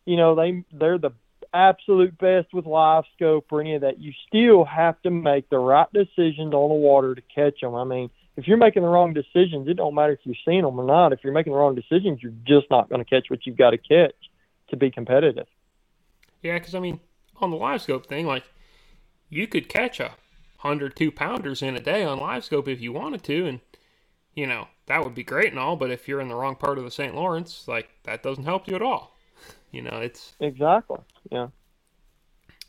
you know they they're the absolute best with live scope or any of that. You still have to make the right decisions on the water to catch them. I mean, if you're making the wrong decisions, it don't matter if you're seeing them or not. If you're making the wrong decisions, you're just not going to catch what you've got to catch to be competitive. Yeah, because I mean, on the LiveScope thing, like you could catch a hundred two pounders in a day on LiveScope if you wanted to, and you know that would be great and all. But if you're in the wrong part of the St. Lawrence, like that doesn't help you at all. You know, it's exactly yeah.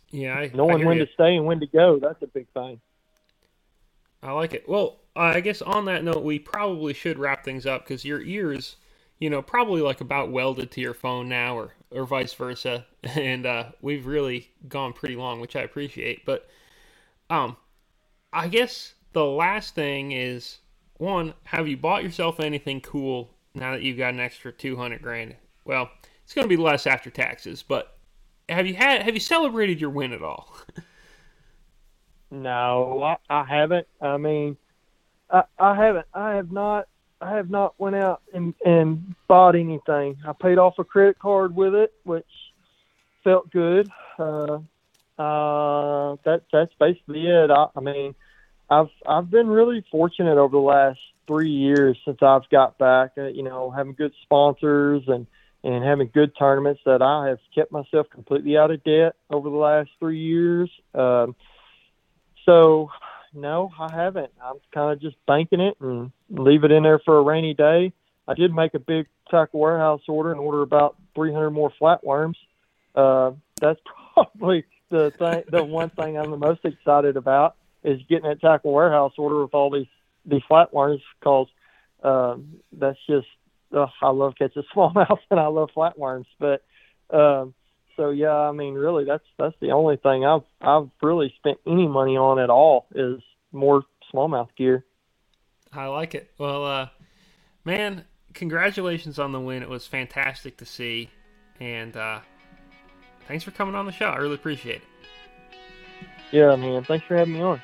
Yeah, I, knowing I when you. to stay and when to go, that's a big thing. I like it. Well, I guess on that note, we probably should wrap things up because your ears, you know, probably like about welded to your phone now, or or vice versa. And uh, we've really gone pretty long, which I appreciate. But um, I guess the last thing is one: Have you bought yourself anything cool now that you've got an extra two hundred grand? Well, it's going to be less after taxes, but have you had have you celebrated your win at all? no, I, I haven't. I mean I, I haven't. I have not. I have not went out and and bought anything. I paid off a credit card with it, which felt good. Uh, uh, that that's basically it. I, I mean, I've I've been really fortunate over the last three years since I've got back. Uh, you know, having good sponsors and and having good tournaments that I have kept myself completely out of debt over the last three years. Um, so no, I haven't. I'm kind of just banking it and leave it in there for a rainy day. I did make a big tackle warehouse order and order about 300 more flatworms. Uh, that's probably the thing, the one thing I'm the most excited about is getting that tackle warehouse order with all these these flatworms because um, that's just uh, I love catching smallmouth and I love flatworms. But um, so yeah, I mean, really, that's that's the only thing I've I've really spent any money on at all is more smallmouth gear. I like it. Well, uh, man, congratulations on the win. It was fantastic to see, and uh, thanks for coming on the show. I really appreciate it. Yeah, man. Thanks for having me on.